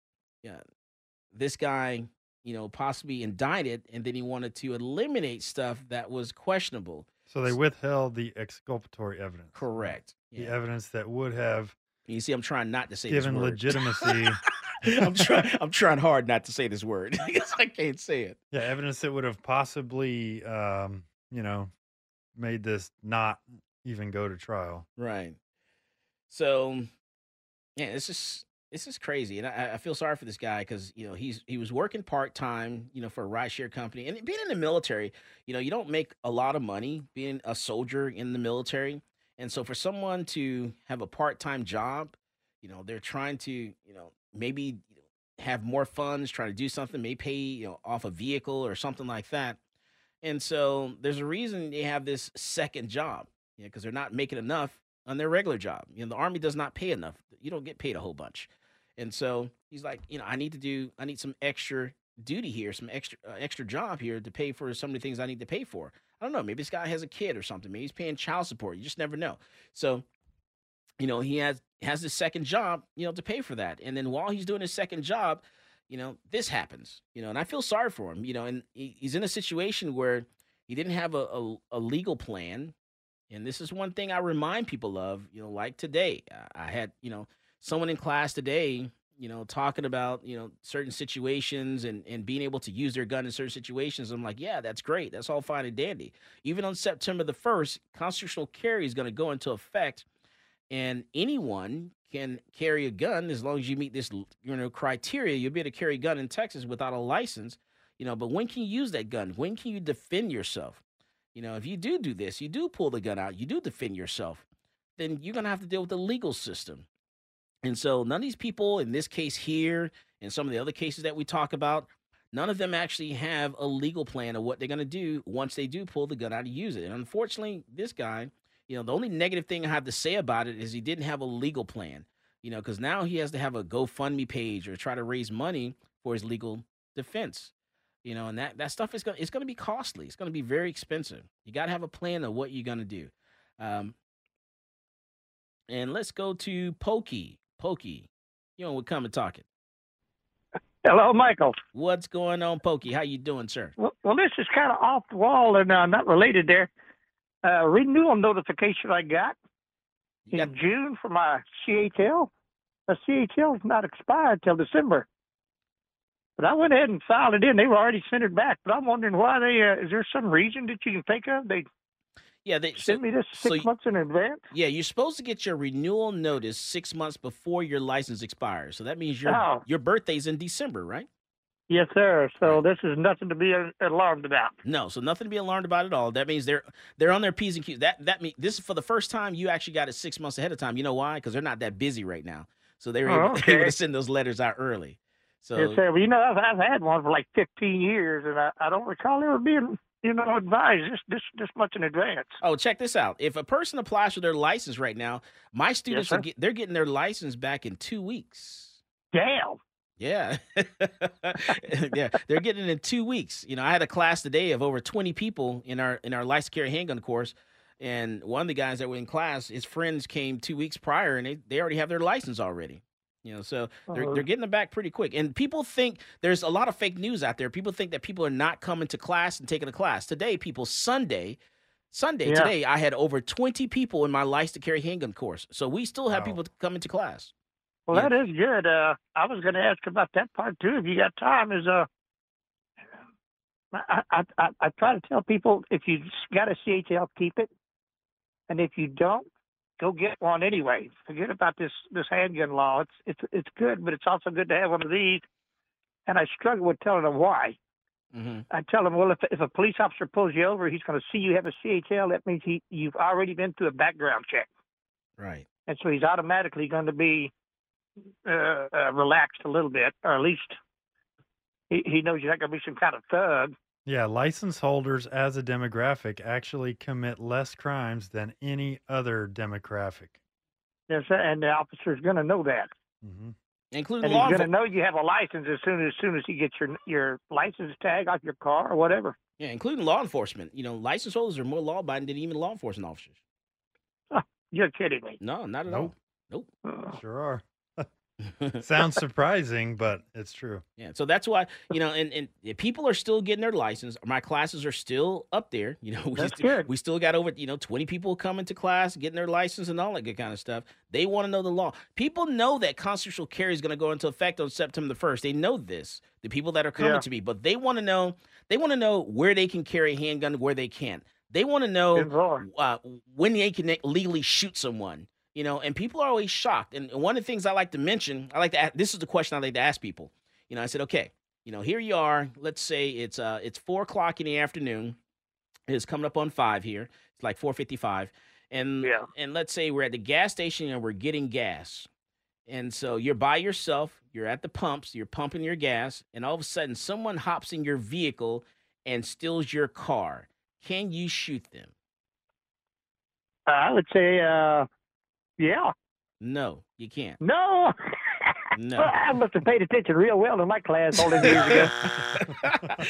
this guy, you know, possibly indicted, and then he wanted to eliminate stuff that was questionable. So they withheld the exculpatory evidence. Correct. the evidence that would have You see, I'm trying not to say given this word. legitimacy. I'm trying. I'm trying hard not to say this word because I can't say it. yeah, evidence that would have possibly, um, you know, made this not even go to trial. Right. So, yeah, it's just it's is crazy, and I, I feel sorry for this guy because you know he's he was working part time, you know, for a rideshare company, and being in the military, you know, you don't make a lot of money being a soldier in the military, and so for someone to have a part time job, you know, they're trying to, you know, maybe have more funds, trying to do something, may pay you know off a vehicle or something like that, and so there's a reason they have this second job, you know, because they're not making enough on their regular job. You know, the army does not pay enough. You don't get paid a whole bunch. And so he's like, you know, I need to do, I need some extra duty here, some extra uh, extra job here to pay for some of the things I need to pay for. I don't know. Maybe this guy has a kid or something. Maybe he's paying child support. You just never know. So, you know, he has has this second job, you know, to pay for that. And then while he's doing his second job, you know, this happens. You know, and I feel sorry for him. You know, and he, he's in a situation where he didn't have a, a, a legal plan. And this is one thing I remind people of. You know, like today, I had you know someone in class today, you know, talking about, you know, certain situations and, and being able to use their gun in certain situations. I'm like, yeah, that's great. That's all fine and dandy. Even on September the 1st, constitutional carry is going to go into effect, and anyone can carry a gun as long as you meet this, you know, criteria. You'll be able to carry a gun in Texas without a license, you know, but when can you use that gun? When can you defend yourself? You know, if you do do this, you do pull the gun out, you do defend yourself, then you're going to have to deal with the legal system. And so none of these people, in this case here, and some of the other cases that we talk about, none of them actually have a legal plan of what they're going to do once they do pull the gun out and use it. And unfortunately, this guy, you know, the only negative thing I have to say about it is he didn't have a legal plan, you know, because now he has to have a GoFundMe page or try to raise money for his legal defense. You know, and that, that stuff is going it's going to be costly. It's going to be very expensive. You got to have a plan of what you're going to do. Um, and let's go to Pokey. Pokey, you know, we're coming talking. Hello, Michael. What's going on, Pokey? How you doing, sir? Well, well this is kind of off the wall and uh, not related there. Uh, renewal notification I got in June for my CHL. The CHL is not expired till December. But I went ahead and filed it in. They were already sent it back. But I'm wondering why they. Uh, is there some reason that you can think of? They Yeah, they sent me this six so- months in advance. Yeah, you're supposed to get your renewal notice six months before your license expires. So that means your Oh. your birthday's in December, right? Yes, sir. So this is nothing to be uh, alarmed about. No, so nothing to be alarmed about at all. That means they're they're on their p's and q's. That that mean this is for the first time you actually got it six months ahead of time. You know why? Because they're not that busy right now, so they were Oh, able, able to send those letters out early. So yes, sir. Well, you know, I've, I've had one for like 15 years, and I, I don't recall ever being, you know, advised this this this much in advance. Oh, check this out. If a person applies for their license right now, my students sir. are get, they're getting their license back in two weeks. Damn. Yeah. yeah. They're getting it in two weeks. You know, I had a class today of over 20 people in our in our license carry handgun course. And one of the guys that were in class, his friends came two weeks prior and they, they already have their license already. You know, so they're, Uh-huh. they're getting them back pretty quick. And people think there's a lot of fake news out there. People think that people are not coming to class and taking a class. Today, people, Sunday, Sunday, Yeah. today, I had over 20 people in my license to carry handgun course. So we still have people coming to class. Well, that is good. Uh, I was going to ask about that part too. If you got time, is uh, I I I, I try to tell people if you got a CHL, keep it, and if you don't, go get one anyway. Forget about this this handgun law. It's it's it's good, but it's also good to have one of these. And I struggle with telling them why. Mm-hmm. I tell them, well, if if a police officer pulls you over, he's going to see you have a CHL. That means he you've already been through a background check, Right. and so he's automatically going to be uh, uh, relaxed a little bit, or at least he, he knows you're not going to be some kind of thug. Yeah, license holders as a demographic actually commit less crimes than any other demographic. Yes, sir, and the officer's going to know that, Mm-hmm. Including and law he's going to know you have a license as soon as soon as he gets your your license tag off your car or whatever. Yeah, including law enforcement. You know, license holders are more law abiding than even law enforcement officers. You're kidding me. No, not at Nope. all. Nope. Sure are. Sounds surprising, but it's true. Yeah, so that's why you know, and, and people are still getting their license. My classes are still up there. You know, we That's still, good. we still got over you know twenty people coming to class, getting their license, and all that good kind of stuff. They want to know the law. People know that constitutional carry is going to go into effect on September the first. They know this. The people that are coming Yeah. to me, but they want to know. They want to know where they can carry a handgun, where they can't. They want to know uh, when they can legally shoot someone. You know, and people are always shocked. And one of the things I like to mention, I like to ask, this is the question I like to ask people. You know, I said, okay, you know, here you are. Let's say it's uh it's four o'clock in the afternoon. It's coming up on five here. It's like four fifty five. And and let's say we're at the gas station and we're getting gas. And so you're by yourself, you're at the pumps, you're pumping your gas, and all of a sudden someone hops in your vehicle and steals your car. Can you shoot them? I would say, uh, yeah. No, you can't. No. No. I must have paid attention real well in my class all those years ago.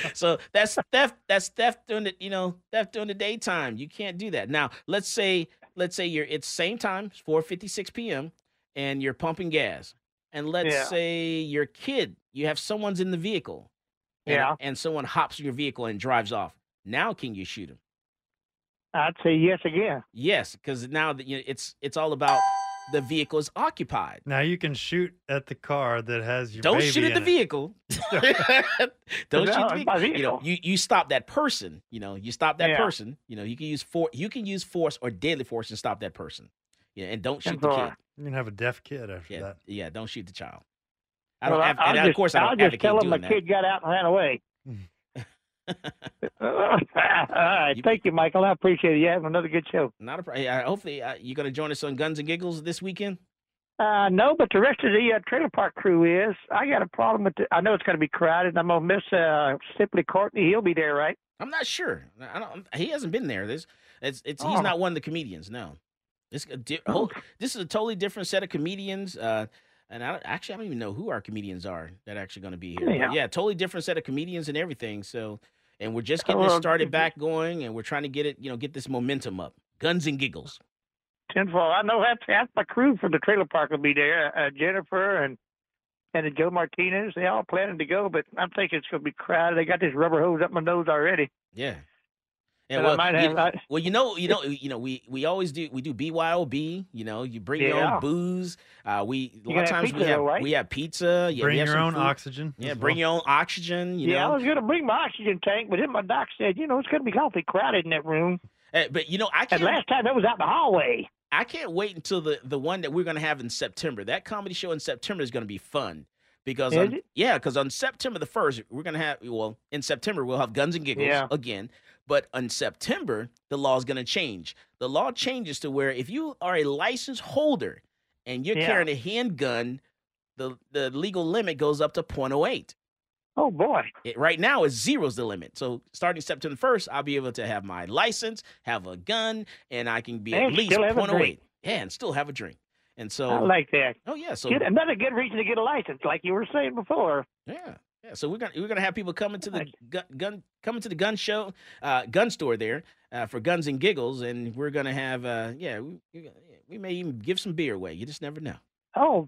so that's theft. That's theft during the you know theft during the daytime. You can't do that. Now let's say let's say you're it's same time, it's four fifty six p.m. and you're pumping gas, and let's Yeah. say your kid, you have someone's in the vehicle, and, Yeah. and someone hops in your vehicle and drives off. Now can you shoot him? I'd say yes again. Yes, because now that you know, it's it's all about the vehicle is occupied. Now you can shoot at the car that has your Don't baby shoot at in the it. vehicle. Don't No, shoot the it's my vehicle. You know, you, you stop that person. You know, you stop that Yeah. person. You know, you can use for you can use force or deadly force and stop that person. Yeah, and don't shoot the That's kid. all right. You can have a deaf kid after Yeah, that. yeah, don't shoot the child. I don't. Well, adv- I'll and just, of course, I don't I'll just tell them doing the that. kid got out and ran away. Mm. All right. Thank you, Michael. I appreciate it. You have another good show. Not a. pro- Uh, hopefully, uh, you're going to join us on Guns and Giggles this weekend. Uh, no, but the rest of the uh, trailer park crew is. I got a problem with. The, I know it's going to be crowded. and I'm going to miss uh, Simply Courtney. He'll be there, right? I'm not sure. I don't. He hasn't been there. This. It's. It's. Oh. He's not one of the comedians. No. This. A di- whole, this is a totally different set of comedians. Uh, and I actually I don't even know who our comedians are that are actually going to be here. Yeah. Yeah, totally different set of comedians and everything. So, and we're just getting this started back going, and we're trying to get it. You know, get this momentum up. Guns and giggles. Tenfold. I know half, half my crew from the trailer park will be there. Uh, Jennifer and and Joe Martinez. They all planning to go, but I'm thinking it's going to be crowded. They got this rubber hose up my nose already. Yeah. But Yeah, well, might you, have- I- well, you know, you know, you know, we we always do we do BYOB. You know, you bring your own booze. Uh, we a lot of gotta have times we have though, right? we have pizza. Yeah, Bring have your own food. oxygen. Yeah, as bring well. your own oxygen. You yeah, I know, was going to bring my oxygen tank, but then my doc said, you know, it's going to be awfully crowded in that room. Uh, but you know, I can't. last time it was out in the hallway. I can't wait until the the one that we're gonna have in September. That comedy show in September is gonna be fun because on, yeah, because on September the first we're gonna have well in September we'll have Guns and Giggles Yeah. again, but in September the law is gonna change. The law changes to where if you are a license holder and you're Yeah. carrying a handgun, the the legal limit goes up to .08. Oh boy. It, right now, is zero's the limit. So starting September first, I'll be able to have my license, have a gun, and I can be at least still have a 0.08. Yeah, and still have a drink. And so, I like that. oh yeah, so Good, another good reason to get a license, like you were saying before. yeah, yeah. So we're gonna we're gonna have people coming to the gun, gun coming to the gun show, uh, gun store there uh, for guns and giggles, and we're gonna have uh, yeah, we, we may even give some beer away. You just never know. Oh,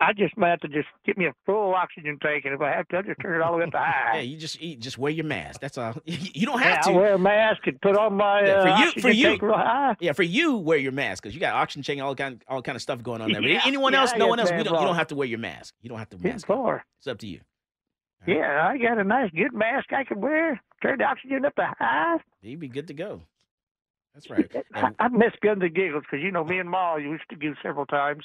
I just might have to just get me a full oxygen tank, and if I have to, I'll just turn it all the way up to high. Yeah, you just you just wear your mask. That's all. You don't Yeah, have I to. wear a mask and put on my Yeah, uh, for you, oxygen for you, tank real high. yeah, for you, wear your mask because you got oxygen chain, all kind, all kind of stuff going on there. But Yeah, anyone yeah, else, no I one else, we don't, you don't have to wear your mask. You don't have to mask. four. It's up to you. Yeah, I got a nice, good mask I can wear. Turn the oxygen up to high. You'd be good to go. That's right. I, I miss Guns and Giggles because you know me and Ma used to do several times.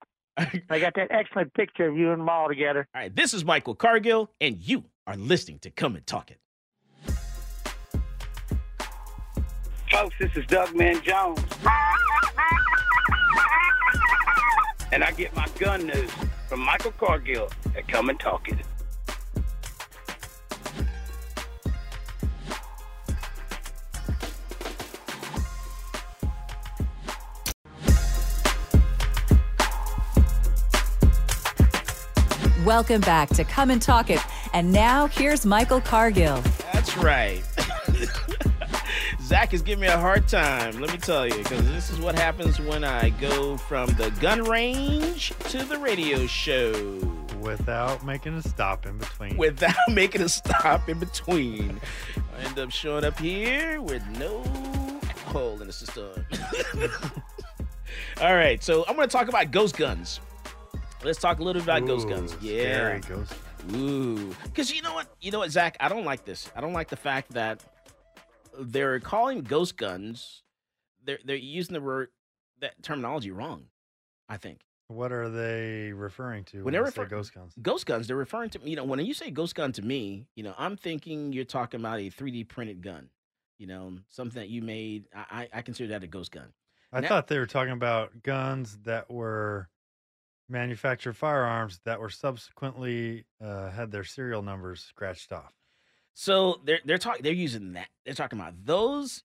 I got that excellent picture of you and Ma together. All right, this is Michael Cargill, and you are listening to Come and Talk It. Folks, this is Doug Man Jones. And I get my gun news from Michael Cargill at Come and Talk It. Welcome back to Come and Talk It. And now here's Michael Cargill. That's right. Zach is giving me a hard time. Let me tell you, because this is what happens when I go from the gun range to the radio show Without making a stop in between. without making a stop in between. I end up showing up here with no hole in the system. All right, so I'm going to talk about ghost guns. Let's talk a little bit about ghost guns. Yeah. ghost Ooh, because you know what? You know what, Zach? I don't like this. I don't like the fact that they're calling ghost guns. They're they're using the word that terminology wrong. I think What are they referring to when, When they're they refer- ghost guns? ghost guns. They're referring to you know when you say ghost gun to me, you know I'm thinking you're talking about a 3D printed gun. You know something that you made. I I I consider that a ghost gun. I Now- thought they were talking about guns that were manufactured firearms that were subsequently uh, had their serial numbers scratched off. So they're they're talking they're using that. They're talking about those,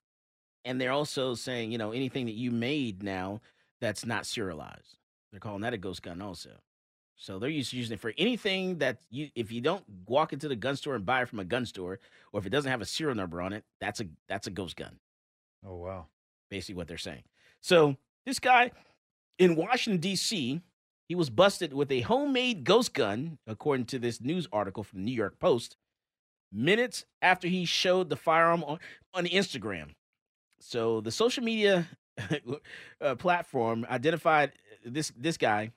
and they're also saying you know anything that you made now that's not serialized. They're calling that a ghost gun also. So they're used to using it for anything that you if you don't walk into the gun store and buy it from a gun store, or if it doesn't have a serial number on it, that's a that's a ghost gun. Oh wow! Basically, what they're saying. So this guy in Washington D.C. He was busted with a homemade ghost gun, according to this news article from the New York Post minutes after he showed the firearm on, on Instagram. So the social media uh, platform identified this this guy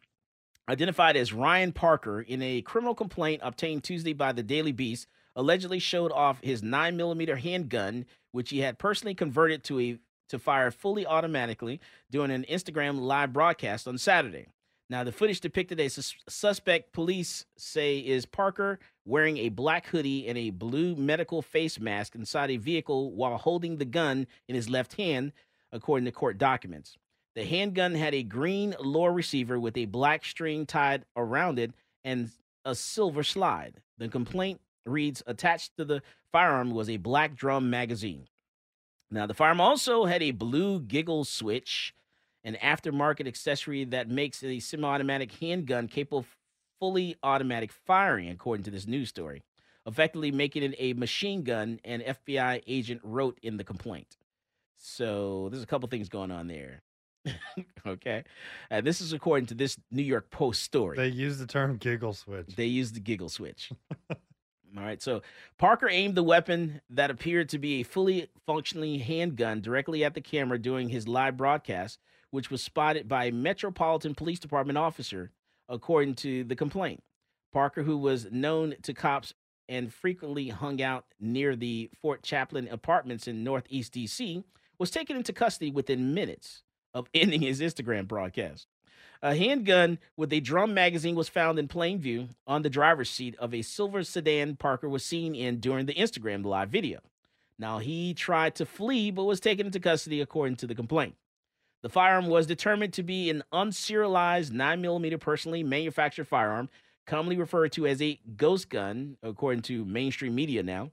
identified as Ryan Parker in a criminal complaint obtained Tuesday by the Daily Beast allegedly showed off his 9 millimeter handgun which he had personally converted to a to fire fully automatically during an Instagram live broadcast on Saturday. Now, the footage depicted a sus- suspect police say is Parker wearing a black hoodie and a blue medical face mask inside a vehicle while holding the gun in his left hand, according to court documents. The handgun had a green lower receiver with a black string tied around it and a silver slide. The complaint reads attached to the firearm was a black drum magazine. Now, the firearm also had a blue giggle switch, an aftermarket accessory that makes a semi automatic handgun capable of fully automatic firing, according to this news story, effectively making it a machine gun, an FBI agent wrote in the complaint. So, there's a couple things going on there. okay. Uh, this is according to this New York Post story. They use the term giggle switch. They used the giggle switch. All right. So Parker aimed the weapon that appeared to be a fully functioning handgun directly at the camera during his live broadcast, which was spotted by a Metropolitan Police Department officer, according to the complaint. Parker, who was known to cops and frequently hung out near the Fort Chaplin apartments in Northeast DC, was taken into custody within minutes of ending his Instagram broadcast. A handgun with a drum magazine was found in plain view on the driver's seat of a silver sedan Parker was seen in during the Instagram live video. Now, he tried to flee but was taken into custody according to the complaint. The firearm was determined to be an unserialized 9mm personally manufactured firearm, commonly referred to as a ghost gun, according to mainstream media now.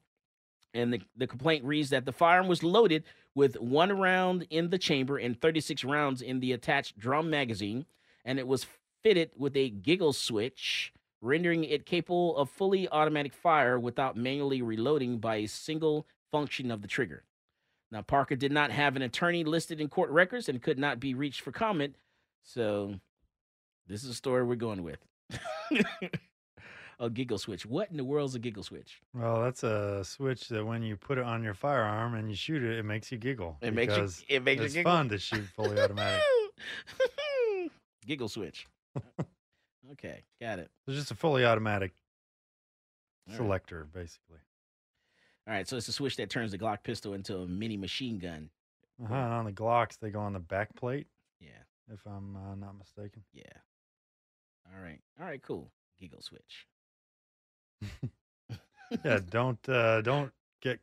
And the, the complaint reads that the firearm was loaded with one round in the chamber and 36 rounds in the attached drum magazine, and it was fitted with a giggle switch, rendering it capable of fully automatic fire without manually reloading by a single function of the trigger. Now, Parker did not have an attorney listed in court records and could not be reached for comment, so this is a story we're going with. a giggle switch. What in the world is a giggle switch? Well, that's a switch that when you put it on your firearm and you shoot it, it makes you giggle. It makes you- it makes you giggle. fun to shoot fully automatic. Giggle switch. okay, got it. It's just a fully automatic All right. selector, basically. All right, so it's a switch that turns the Glock pistol into a mini machine gun. Uh-huh. And on the Glocks, they go on the back plate, Yeah, if I'm uh, not mistaken. yeah. All right, all right, cool. Giggle switch. yeah, don't uh, don't get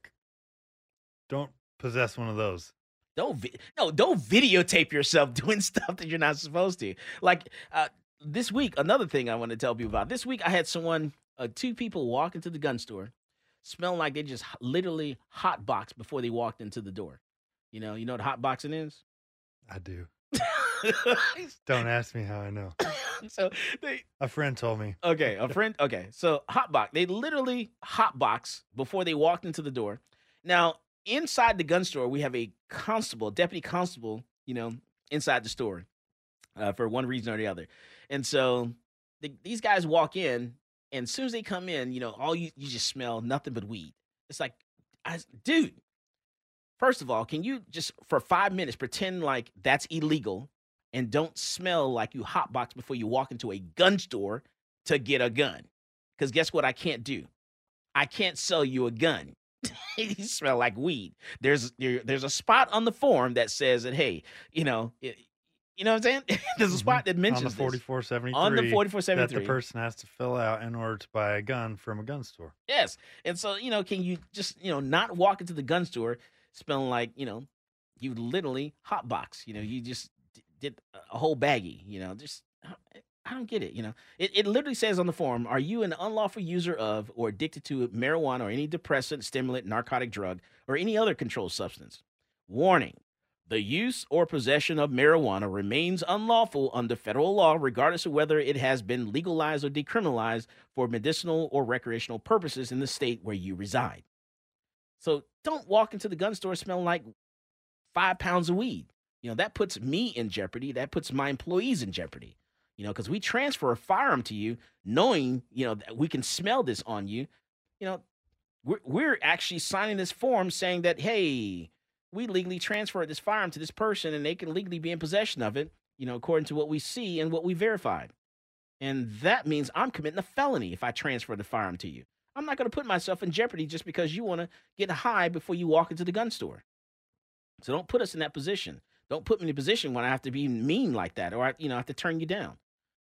don't possess one of those. Don't vi- no, don't videotape yourself doing stuff that you're not supposed to. Like uh, this week, another thing I want to tell you about. This week, I had someone, uh, two people, walk into the gun store, smelling like they just literally hot boxed before they walked into the door. You know, you know what hot boxing is. I do. Don't ask me how I know. so they A friend told me. okay, a friend. Okay, so hot box. They literally hot box before they walked into the door. Now, inside the gun store, we have a constable, deputy constable, you know, inside the store uh, for one reason or the other. And so the, these guys walk in, and as soon as they come in, you know, all you, you just smell nothing but weed. It's like, I, dude, first of all, can you just for five minutes pretend like that's illegal and don't smell like you hotbox before you walk into a gun store to get a gun? Because guess what? I can't do. I can't sell you a gun. you smell like weed. There's there, there's a spot on the form that says that hey, you know, you know what I'm saying? there's a spot mm-hmm. that mentions on the this. 4473 on the that the person has to fill out in order to buy a gun from a gun store. Yes. And so, you know, can you just, you know, not walk into the gun store smelling like, you know, you literally hot box, you know, you just d- did a whole baggie, you know, just I don't get it, you know. It it literally says on the form, are you an unlawful user of or addicted to marijuana or any depressant, stimulant, narcotic drug, or any other controlled substance? Warning. The use or possession of marijuana remains unlawful under federal law, regardless of whether it has been legalized or decriminalized for medicinal or recreational purposes in the state where you reside. So don't walk into the gun store smelling like five pounds of weed. You know, that puts me in jeopardy. That puts my employees in jeopardy. You know, because we transfer a firearm to you knowing, you know, that we can smell this on you. You know, we're, we're actually signing this form saying that, hey, we legally transferred this firearm to this person and they can legally be in possession of it, you know, according to what we see and what we verified. And that means I'm committing a felony if I transfer the firearm to you. I'm not going to put myself in jeopardy just because you want to get high before you walk into the gun store. So don't put us in that position. Don't put me in a position when I have to be mean like that, or I, you know, I have to turn you down,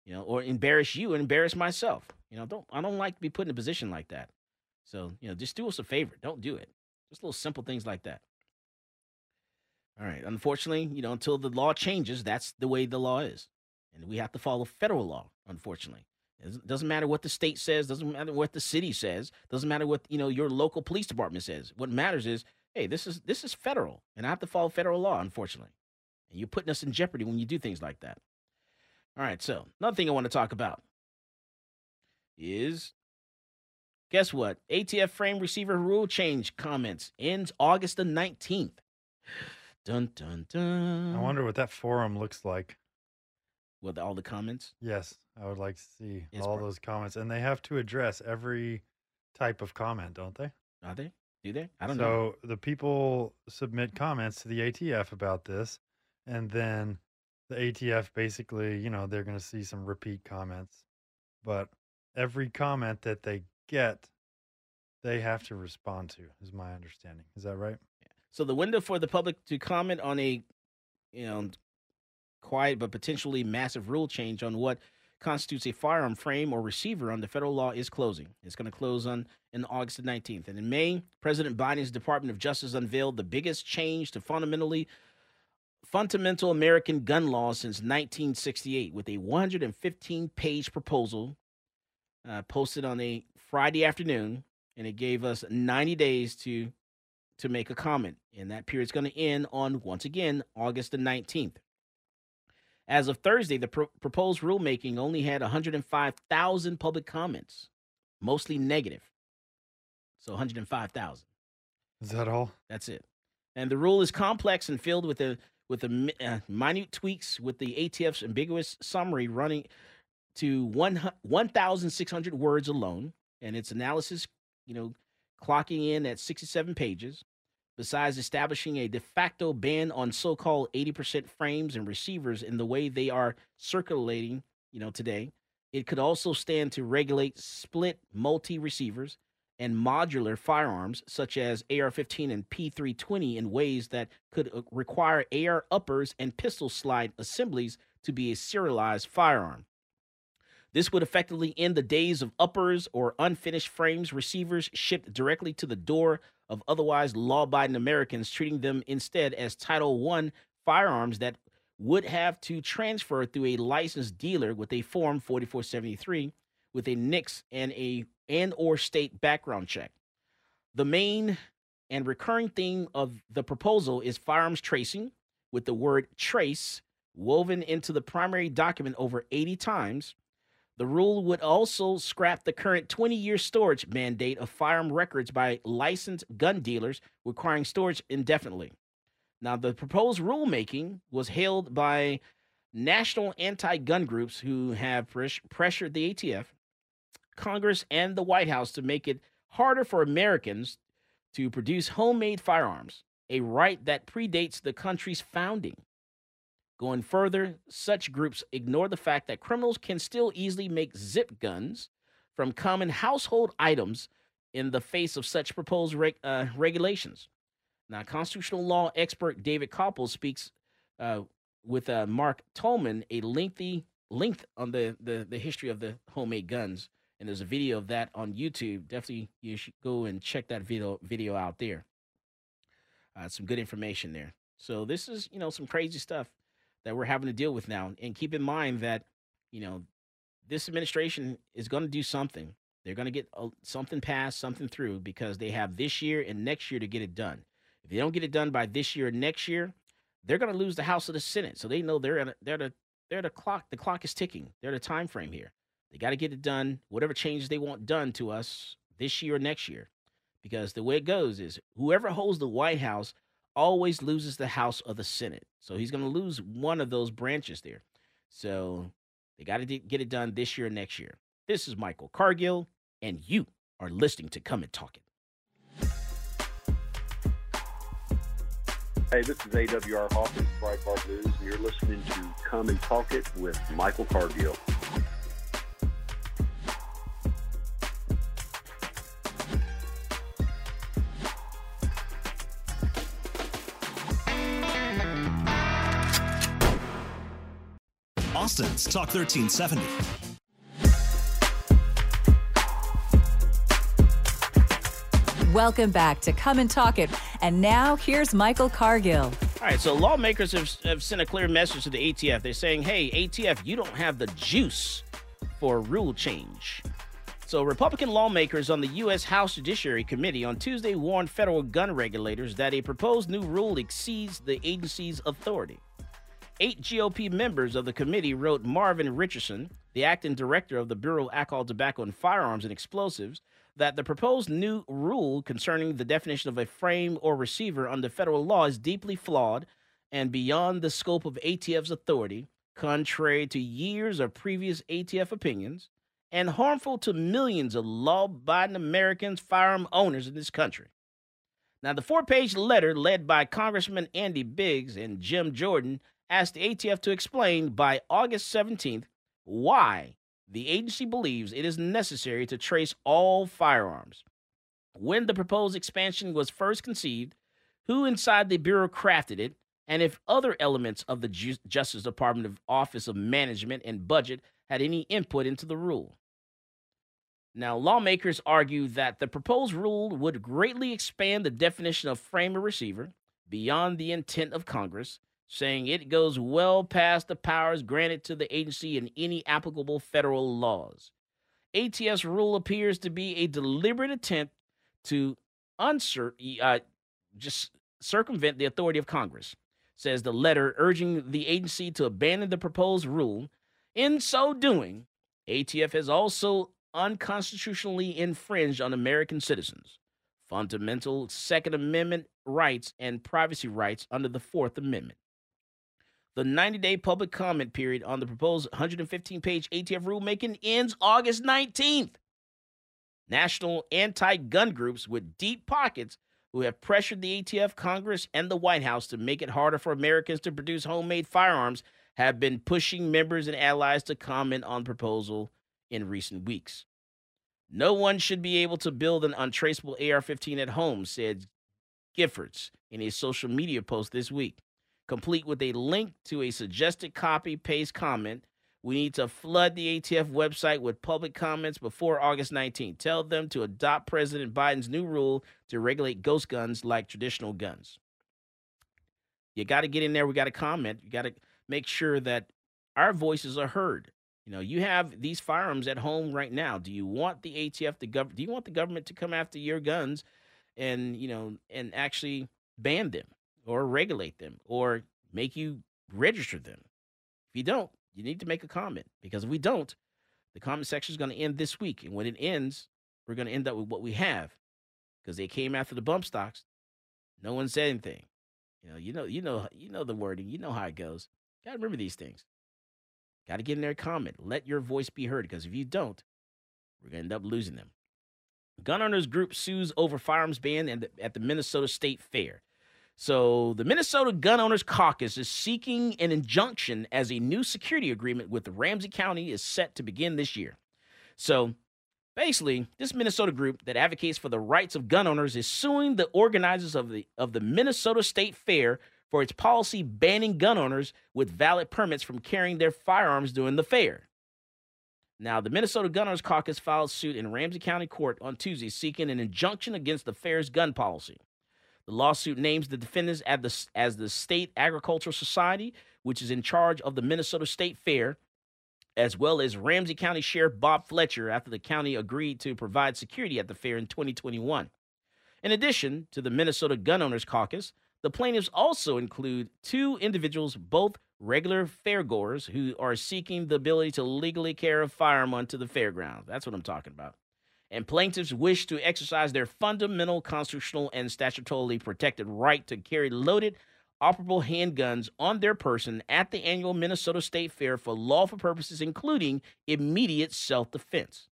you know, or embarrass you and embarrass myself. You know, don't I don't like to be put in a position like that. So you know, just do us a favor. Don't do it. Just little simple things like that. All right. Unfortunately, you know, until the law changes, that's the way the law is, and we have to follow federal law. Unfortunately, it doesn't matter what the state says. Doesn't matter what the city says. Doesn't matter what you know your local police department says. What matters is, hey, this is this is federal, and I have to follow federal law. Unfortunately, and you're putting us in jeopardy when you do things like that. All right. So another thing I want to talk about is guess what? ATF frame receiver rule change comments ends August the 19th. Dun dun dun. I wonder what that forum looks like. With all the comments? Yes, I would like to see It's all pro- those comments, and they have to address every type of comment, don't they? Are they? Do they? I don't know. so know. the people submit comments to the ATF about this, and then the ATF basically, you know, they're going to see some repeat comments, but every comment that they get, they have to respond to. Is my understanding? Is that right? So the window for the public to comment on a, you know, quiet but potentially massive rule change on what constitutes a firearm frame or receiver under federal law is closing. It's going to close on in August the 19th. And in May, President Biden's Department of Justice unveiled the biggest change to fundamentally fundamental American gun law since 1968 with a 115-page proposal uh, posted on a Friday afternoon, and it gave us 90 days to to make a comment. And that period's going to end on once again August the 19th. As of Thursday, the pro- proposed rulemaking only had 105,000 public comments, mostly negative. So 105,000. Is that all? That's it. And the rule is complex and filled with a with a uh, minute tweaks with the ATF's ambiguous summary running to one 1,600 words alone, and its analysis, you know, clocking in at 67 pages. Besides establishing a de facto ban on so-called 80% frames and receivers in the way they are circulating, you know, today, it could also stand to regulate split multi-receivers and modular firearms such as AR-15 and P320 in ways that could uh, require AR uppers and pistol slide assemblies to be a serialized firearm. This would effectively end the days of uppers or unfinished frames receivers shipped directly to the door of otherwise law abiding Americans, treating them instead as Title I firearms that would have to transfer through a licensed dealer with a Form 4473 with a NICS and a and or state background check. The main and recurring theme of the proposal is firearms tracing, with the word trace woven into the primary document over 80 times. The rule would also scrap the current 20 year storage mandate of firearm records by licensed gun dealers requiring storage indefinitely. Now, the proposed rulemaking was hailed by national anti gun groups who have pres- pressured the ATF, Congress, and the White House to make it harder for Americans to produce homemade firearms, a right that predates the country's founding. Going further, such groups ignore the fact that criminals can still easily make zip guns from common household items in the face of such proposed reg- uh, regulations. Now, constitutional law expert David Kopel speaks uh, with uh, Mark Tolman a lengthy length on the, the the history of the homemade guns, and there's a video of that on YouTube. Definitely, you should go and check that video video out there. Uh, some good information there. So this is you know some crazy stuff that we're having to deal with now, and keep in mind that you know this administration is going to do something. They're going to get uh, something passed, something through, because they have this year and next year to get it done. If they don't get it done by this year or next year, they're going to lose the House of the Senate. So they know they're at a, they're the they're the clock. The clock is ticking. They're the time frame here. They got to get it done. Whatever changes they want done to us this year or next year, because the way it goes is whoever holds the White House always loses the House of the Senate. So he's going to lose one of those branches there. So they got to get it done this year or next year. This is Michael Cargill, and you are listening to Come and Talk It. Hey, this is AWR Hawkins, Breitbart News, and you're listening to Come and Talk It with Michael Cargill. Austin's Talk 1370. Welcome back to Come and Talk It. And now here's Michael Cargill. All right, so lawmakers have, have sent a clear message to the ATF. They're saying, hey, ATF, you don't have the juice for rule change. So, Republican lawmakers on the U.S. House Judiciary Committee on Tuesday warned federal gun regulators that a proposed new rule exceeds the agency's authority. Eight GOP members of the committee wrote Marvin Richardson, the acting director of the Bureau of Alcohol, Tobacco, and Firearms and Explosives, that the proposed new rule concerning the definition of a frame or receiver under federal law is deeply flawed and beyond the scope of ATF's authority, contrary to years of previous ATF opinions, and harmful to millions of law abiding Americans, firearm owners in this country. Now, the four page letter led by Congressman Andy Biggs and Jim Jordan asked the ATF to explain by August 17th why the agency believes it is necessary to trace all firearms. When the proposed expansion was first conceived, who inside the Bureau crafted it, and if other elements of the Justice Department of Office of Management and Budget had any input into the rule. Now, lawmakers argue that the proposed rule would greatly expand the definition of frame or receiver beyond the intent of Congress saying it goes well past the powers granted to the agency in any applicable federal laws. ATF's rule appears to be a deliberate attempt to uh, just circumvent the authority of Congress, says the letter urging the agency to abandon the proposed rule. In so doing, ATF has also unconstitutionally infringed on American citizens' fundamental Second Amendment rights and privacy rights under the Fourth Amendment. The 90 day public comment period on the proposed 115 page ATF rulemaking ends August 19th. National anti gun groups with deep pockets who have pressured the ATF, Congress, and the White House to make it harder for Americans to produce homemade firearms have been pushing members and allies to comment on the proposal in recent weeks. No one should be able to build an untraceable AR 15 at home, said Giffords in a social media post this week complete with a link to a suggested copy paste comment. We need to flood the ATF website with public comments before August 19th. Tell them to adopt President Biden's new rule to regulate ghost guns like traditional guns. You got to get in there. We got to comment. You got to make sure that our voices are heard. You know, you have these firearms at home right now. Do you want the ATF, to gov- do you want the government to come after your guns and, you know, and actually ban them? Or regulate them or make you register them. If you don't, you need to make a comment because if we don't, The comment section is going to end this week. And when it ends, we're going to end up with what we have because they came after the bump stocks. No one said anything. You know, you know, you know, you know the wording. You know how it goes. Got to remember these things. Got to get in there comment. Let your voice be heard because if you don't, we're going to end up losing them. Gun owners group sues over firearms ban at the, at the Minnesota State Fair. So, the Minnesota Gun Owners Caucus is seeking an injunction as a new security agreement with Ramsey County is set to begin this year. So, basically, this Minnesota group that advocates for the rights of gun owners is suing the organizers of the of the Minnesota State Fair for its policy banning gun owners with valid permits from carrying their firearms during the fair. Now, the Minnesota Gun Owners Caucus filed suit in Ramsey County Court on Tuesday seeking an injunction against the fair's gun policy. The lawsuit names the defendants as the, as the State Agricultural Society, which is in charge of the Minnesota State Fair, as well as Ramsey County Sheriff Bob Fletcher after the county agreed to provide security at the fair in 2021. In addition to the Minnesota Gun Owners Caucus, the plaintiffs also include two individuals, both regular fairgoers, who are seeking the ability to legally carry a firearm onto the fairgrounds. That's what I'm talking about and plaintiffs wish to exercise their fundamental constitutional and statutorily protected right to carry loaded, operable handguns on their person at the annual Minnesota State Fair for lawful purposes, including immediate self defense.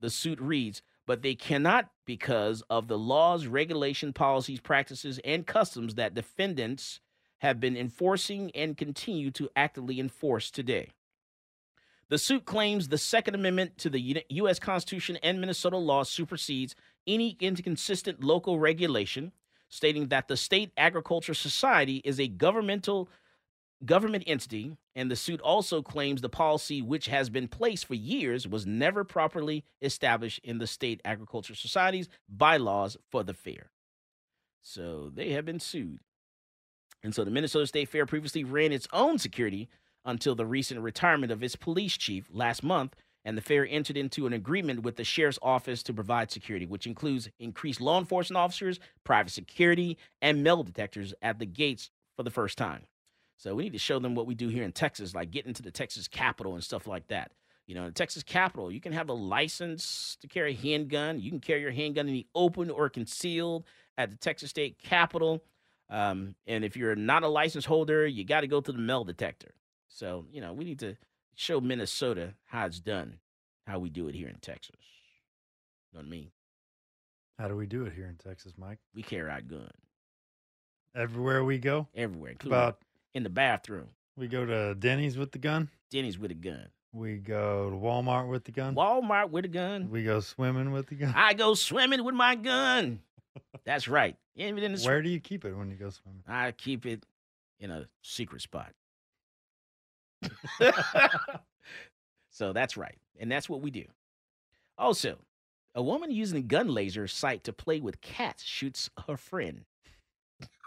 The suit reads, but they cannot because of the laws, regulation, policies, practices, and customs that defendants have been enforcing and continue to actively enforce today. The suit claims the Second Amendment to the U.S. Constitution and Minnesota law supersedes any inconsistent local regulation, stating that the State Agriculture Society is a governmental government entity, and the suit also claims the policy which has been placed for years was never properly established in the State Agriculture Society's bylaws for the fair. So they have been sued. And so the Minnesota State Fair previously ran its own security until the recent retirement of its police chief last month, and the fair entered into an agreement with the sheriff's office to provide security, which includes increased law enforcement officers, private security, and metal detectors at the gates for the first time. So we need to show them what we do here in Texas, like getting to the Texas Capitol and stuff like that. You know, in Texas Capitol, you can have a license to carry a handgun. You can carry your handgun in the open or concealed at the Texas State Capitol. Um, and if you're not a license holder, you got to go to the metal detector. So, you know, we need to show Minnesota how it's done, how we do it here in Texas. You know what I mean? How do we do it here in Texas, Mike? We carry our gun. Everywhere we go? Everywhere, including About, in the bathroom. We go to Denny's with the gun? Denny's with a gun. We go to Walmart with the gun? Walmart with a gun. We go swimming with the gun? I go swimming with my gun. That's right. In the Where do you keep it when you go swimming? I keep it in a secret spot. so that's right. And that's what we do. Also, a woman using a gun laser sight to play with cats shoots her friend.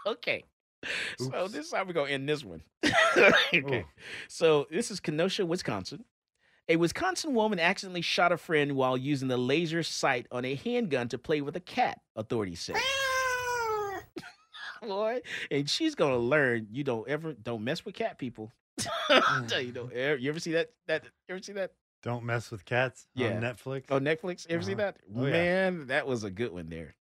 okay. Oops. So this is how we're gonna end this one. Oh. okay. Ooh. So this is Kenosha, Wisconsin. A Wisconsin woman accidentally shot a friend while using the laser sight on a handgun to play with a cat, authorities say. Boy, and she's gonna learn you don't ever don't mess with cat people. you know, you ever see that? That you ever see that? Don't mess with cats. Yeah, on Netflix. Oh, Netflix. You ever uh-huh. see that? Oh, Man, yeah. that was a good one there.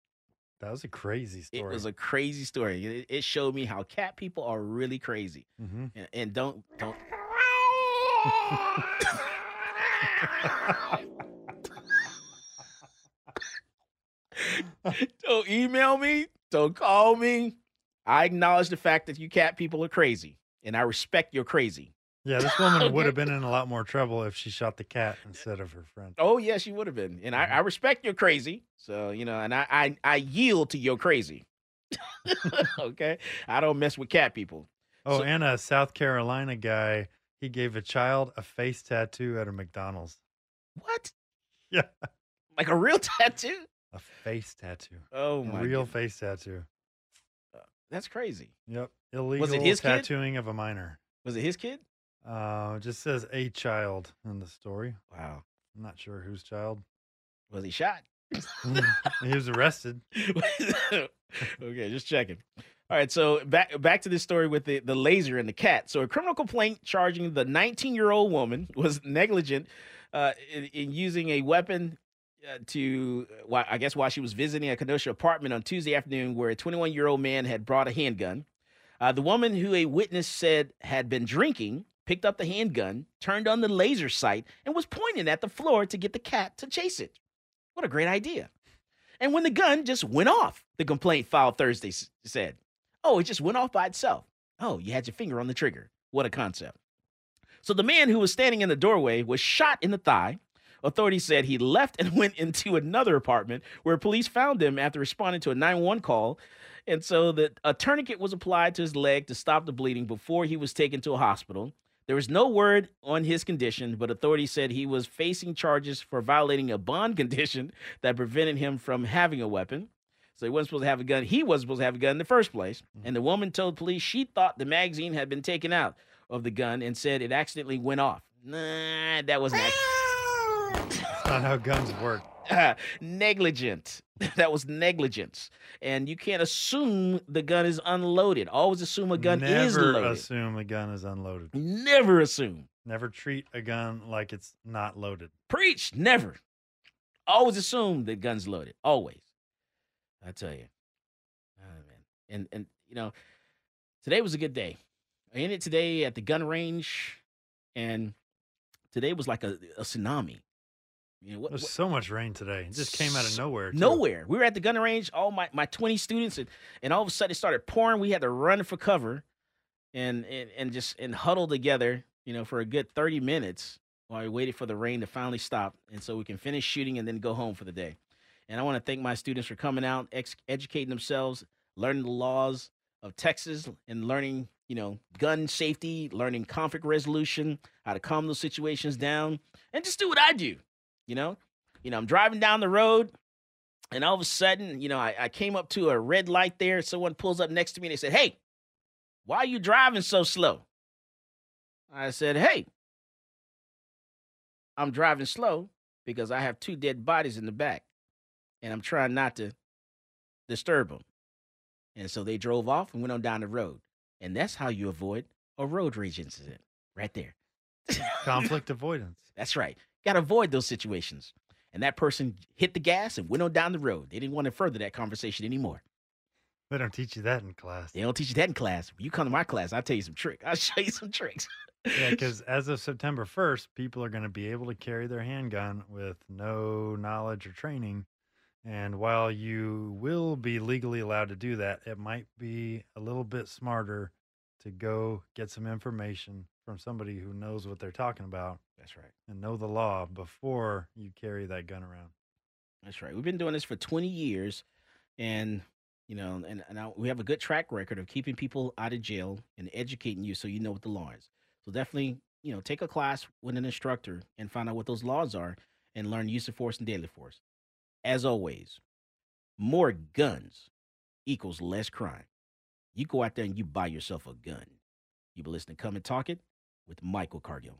That was a crazy story. It was a crazy story. It, it showed me how cat people are really crazy, mm-hmm. and, and don't don't. don't email me. Don't call me. I acknowledge the fact that you cat people are crazy and I respect your crazy. Yeah, this woman would have been in a lot more trouble if she shot the cat instead of her friend. Oh yeah, she would have been. And I, I mm-hmm. respect your crazy. So, you know, and I I, I yield to your crazy. okay. I don't mess with cat people. Oh, so, and a South Carolina guy, he gave a child a face tattoo at a McDonald's. What? Yeah. Like a real tattoo? A face tattoo. Oh my a real face tattoo. Uh, that's crazy. Yep. Illegal was it his tattooing kid? of a minor. Was it his kid? Uh, just says a child in the story. Wow. I'm not sure whose child. Was he shot? He was arrested. okay, just checking. All right, so back back to this story with the, the laser and the cat. So a criminal complaint charging the 19 year old woman was negligent uh, in, in using a weapon uh, to, well, I guess, while she was visiting a Kenosha apartment on Tuesday afternoon, where a 21 year old man had brought a handgun. Uh, the woman who a witness said had been drinking picked up the handgun, turned on the laser sight, and was pointing at the floor to get the cat to chase it. What a great idea. And when the gun just went off, the complaint filed Thursday s- said, Oh, it just went off by itself. Oh, you had your finger on the trigger. What a concept. So the man who was standing in the doorway was shot in the thigh. Authorities said he left and went into another apartment where police found him after responding to a 911 call. And so the, a tourniquet was applied to his leg to stop the bleeding before he was taken to a hospital. There was no word on his condition, but authorities said he was facing charges for violating a bond condition that prevented him from having a weapon. So he wasn't supposed to have a gun. He wasn't supposed to have a gun in the first place. Mm-hmm. And the woman told police she thought the magazine had been taken out of the gun and said it accidentally went off. Nah, that was not That's not how guns work. negligent. That was negligence. And you can't assume the gun is unloaded. Always assume a gun Never is loaded. Never assume a gun is unloaded. Never assume. Never treat a gun like it's not loaded. Preach. Never. Always assume the gun's loaded. Always. I tell you. Oh, man. And and you know, today was a good day. I ended today at the gun range, and today was like a, a tsunami. You know, what, There's what- so much rain today. It just came out of nowhere. too. Nowhere. We were at the gun range, all my, my 20 students, and, and all of a sudden it started pouring. We had to run for cover and, and, and just and huddle together, you know, for a good 30 minutes while we waited for the rain to finally stop. And so we can finish shooting and then go home for the day. And I want to thank my students for coming out, ex- educating themselves, learning the laws of Texas and learning, you know, gun safety, learning conflict resolution, how to calm those situations down, and just do what I do. You know, you know, I'm driving down the road, and all of a sudden, you know, I, I came up to a red light there. Someone pulls up next to me and they said, Hey, why are you driving so slow? I said, Hey, I'm driving slow because I have two dead bodies in the back, and I'm trying not to disturb them. And so they drove off and went on down the road. And that's how you avoid a road rage incident right there. Conflict avoidance. That's right. Got to avoid those situations. And that person hit the gas and went on down the road. They didn't want to further that conversation anymore. They don't teach you that in class. They don't teach you that in class. When you come to my class, I'll tell you some tricks. I'll show you some tricks. Yeah, because as of September 1st, people are going to be able to carry their handgun with no knowledge or training. And while you will be legally allowed to do that, it might be a little bit smarter to go get some information from somebody who knows what they're talking about That's right. and know the law before you carry that gun around. That's right. We've been doing this for 20 years, and you know, and, and I, we have a good track record of keeping people out of jail and educating you so you know what the law is. So definitely, you know, take a class with an instructor and find out what those laws are and learn use of force and deadly force. As always, more guns equals less crime. You go out there and you buy yourself a gun. You've been listening Come and Talk It with Michael Cargill.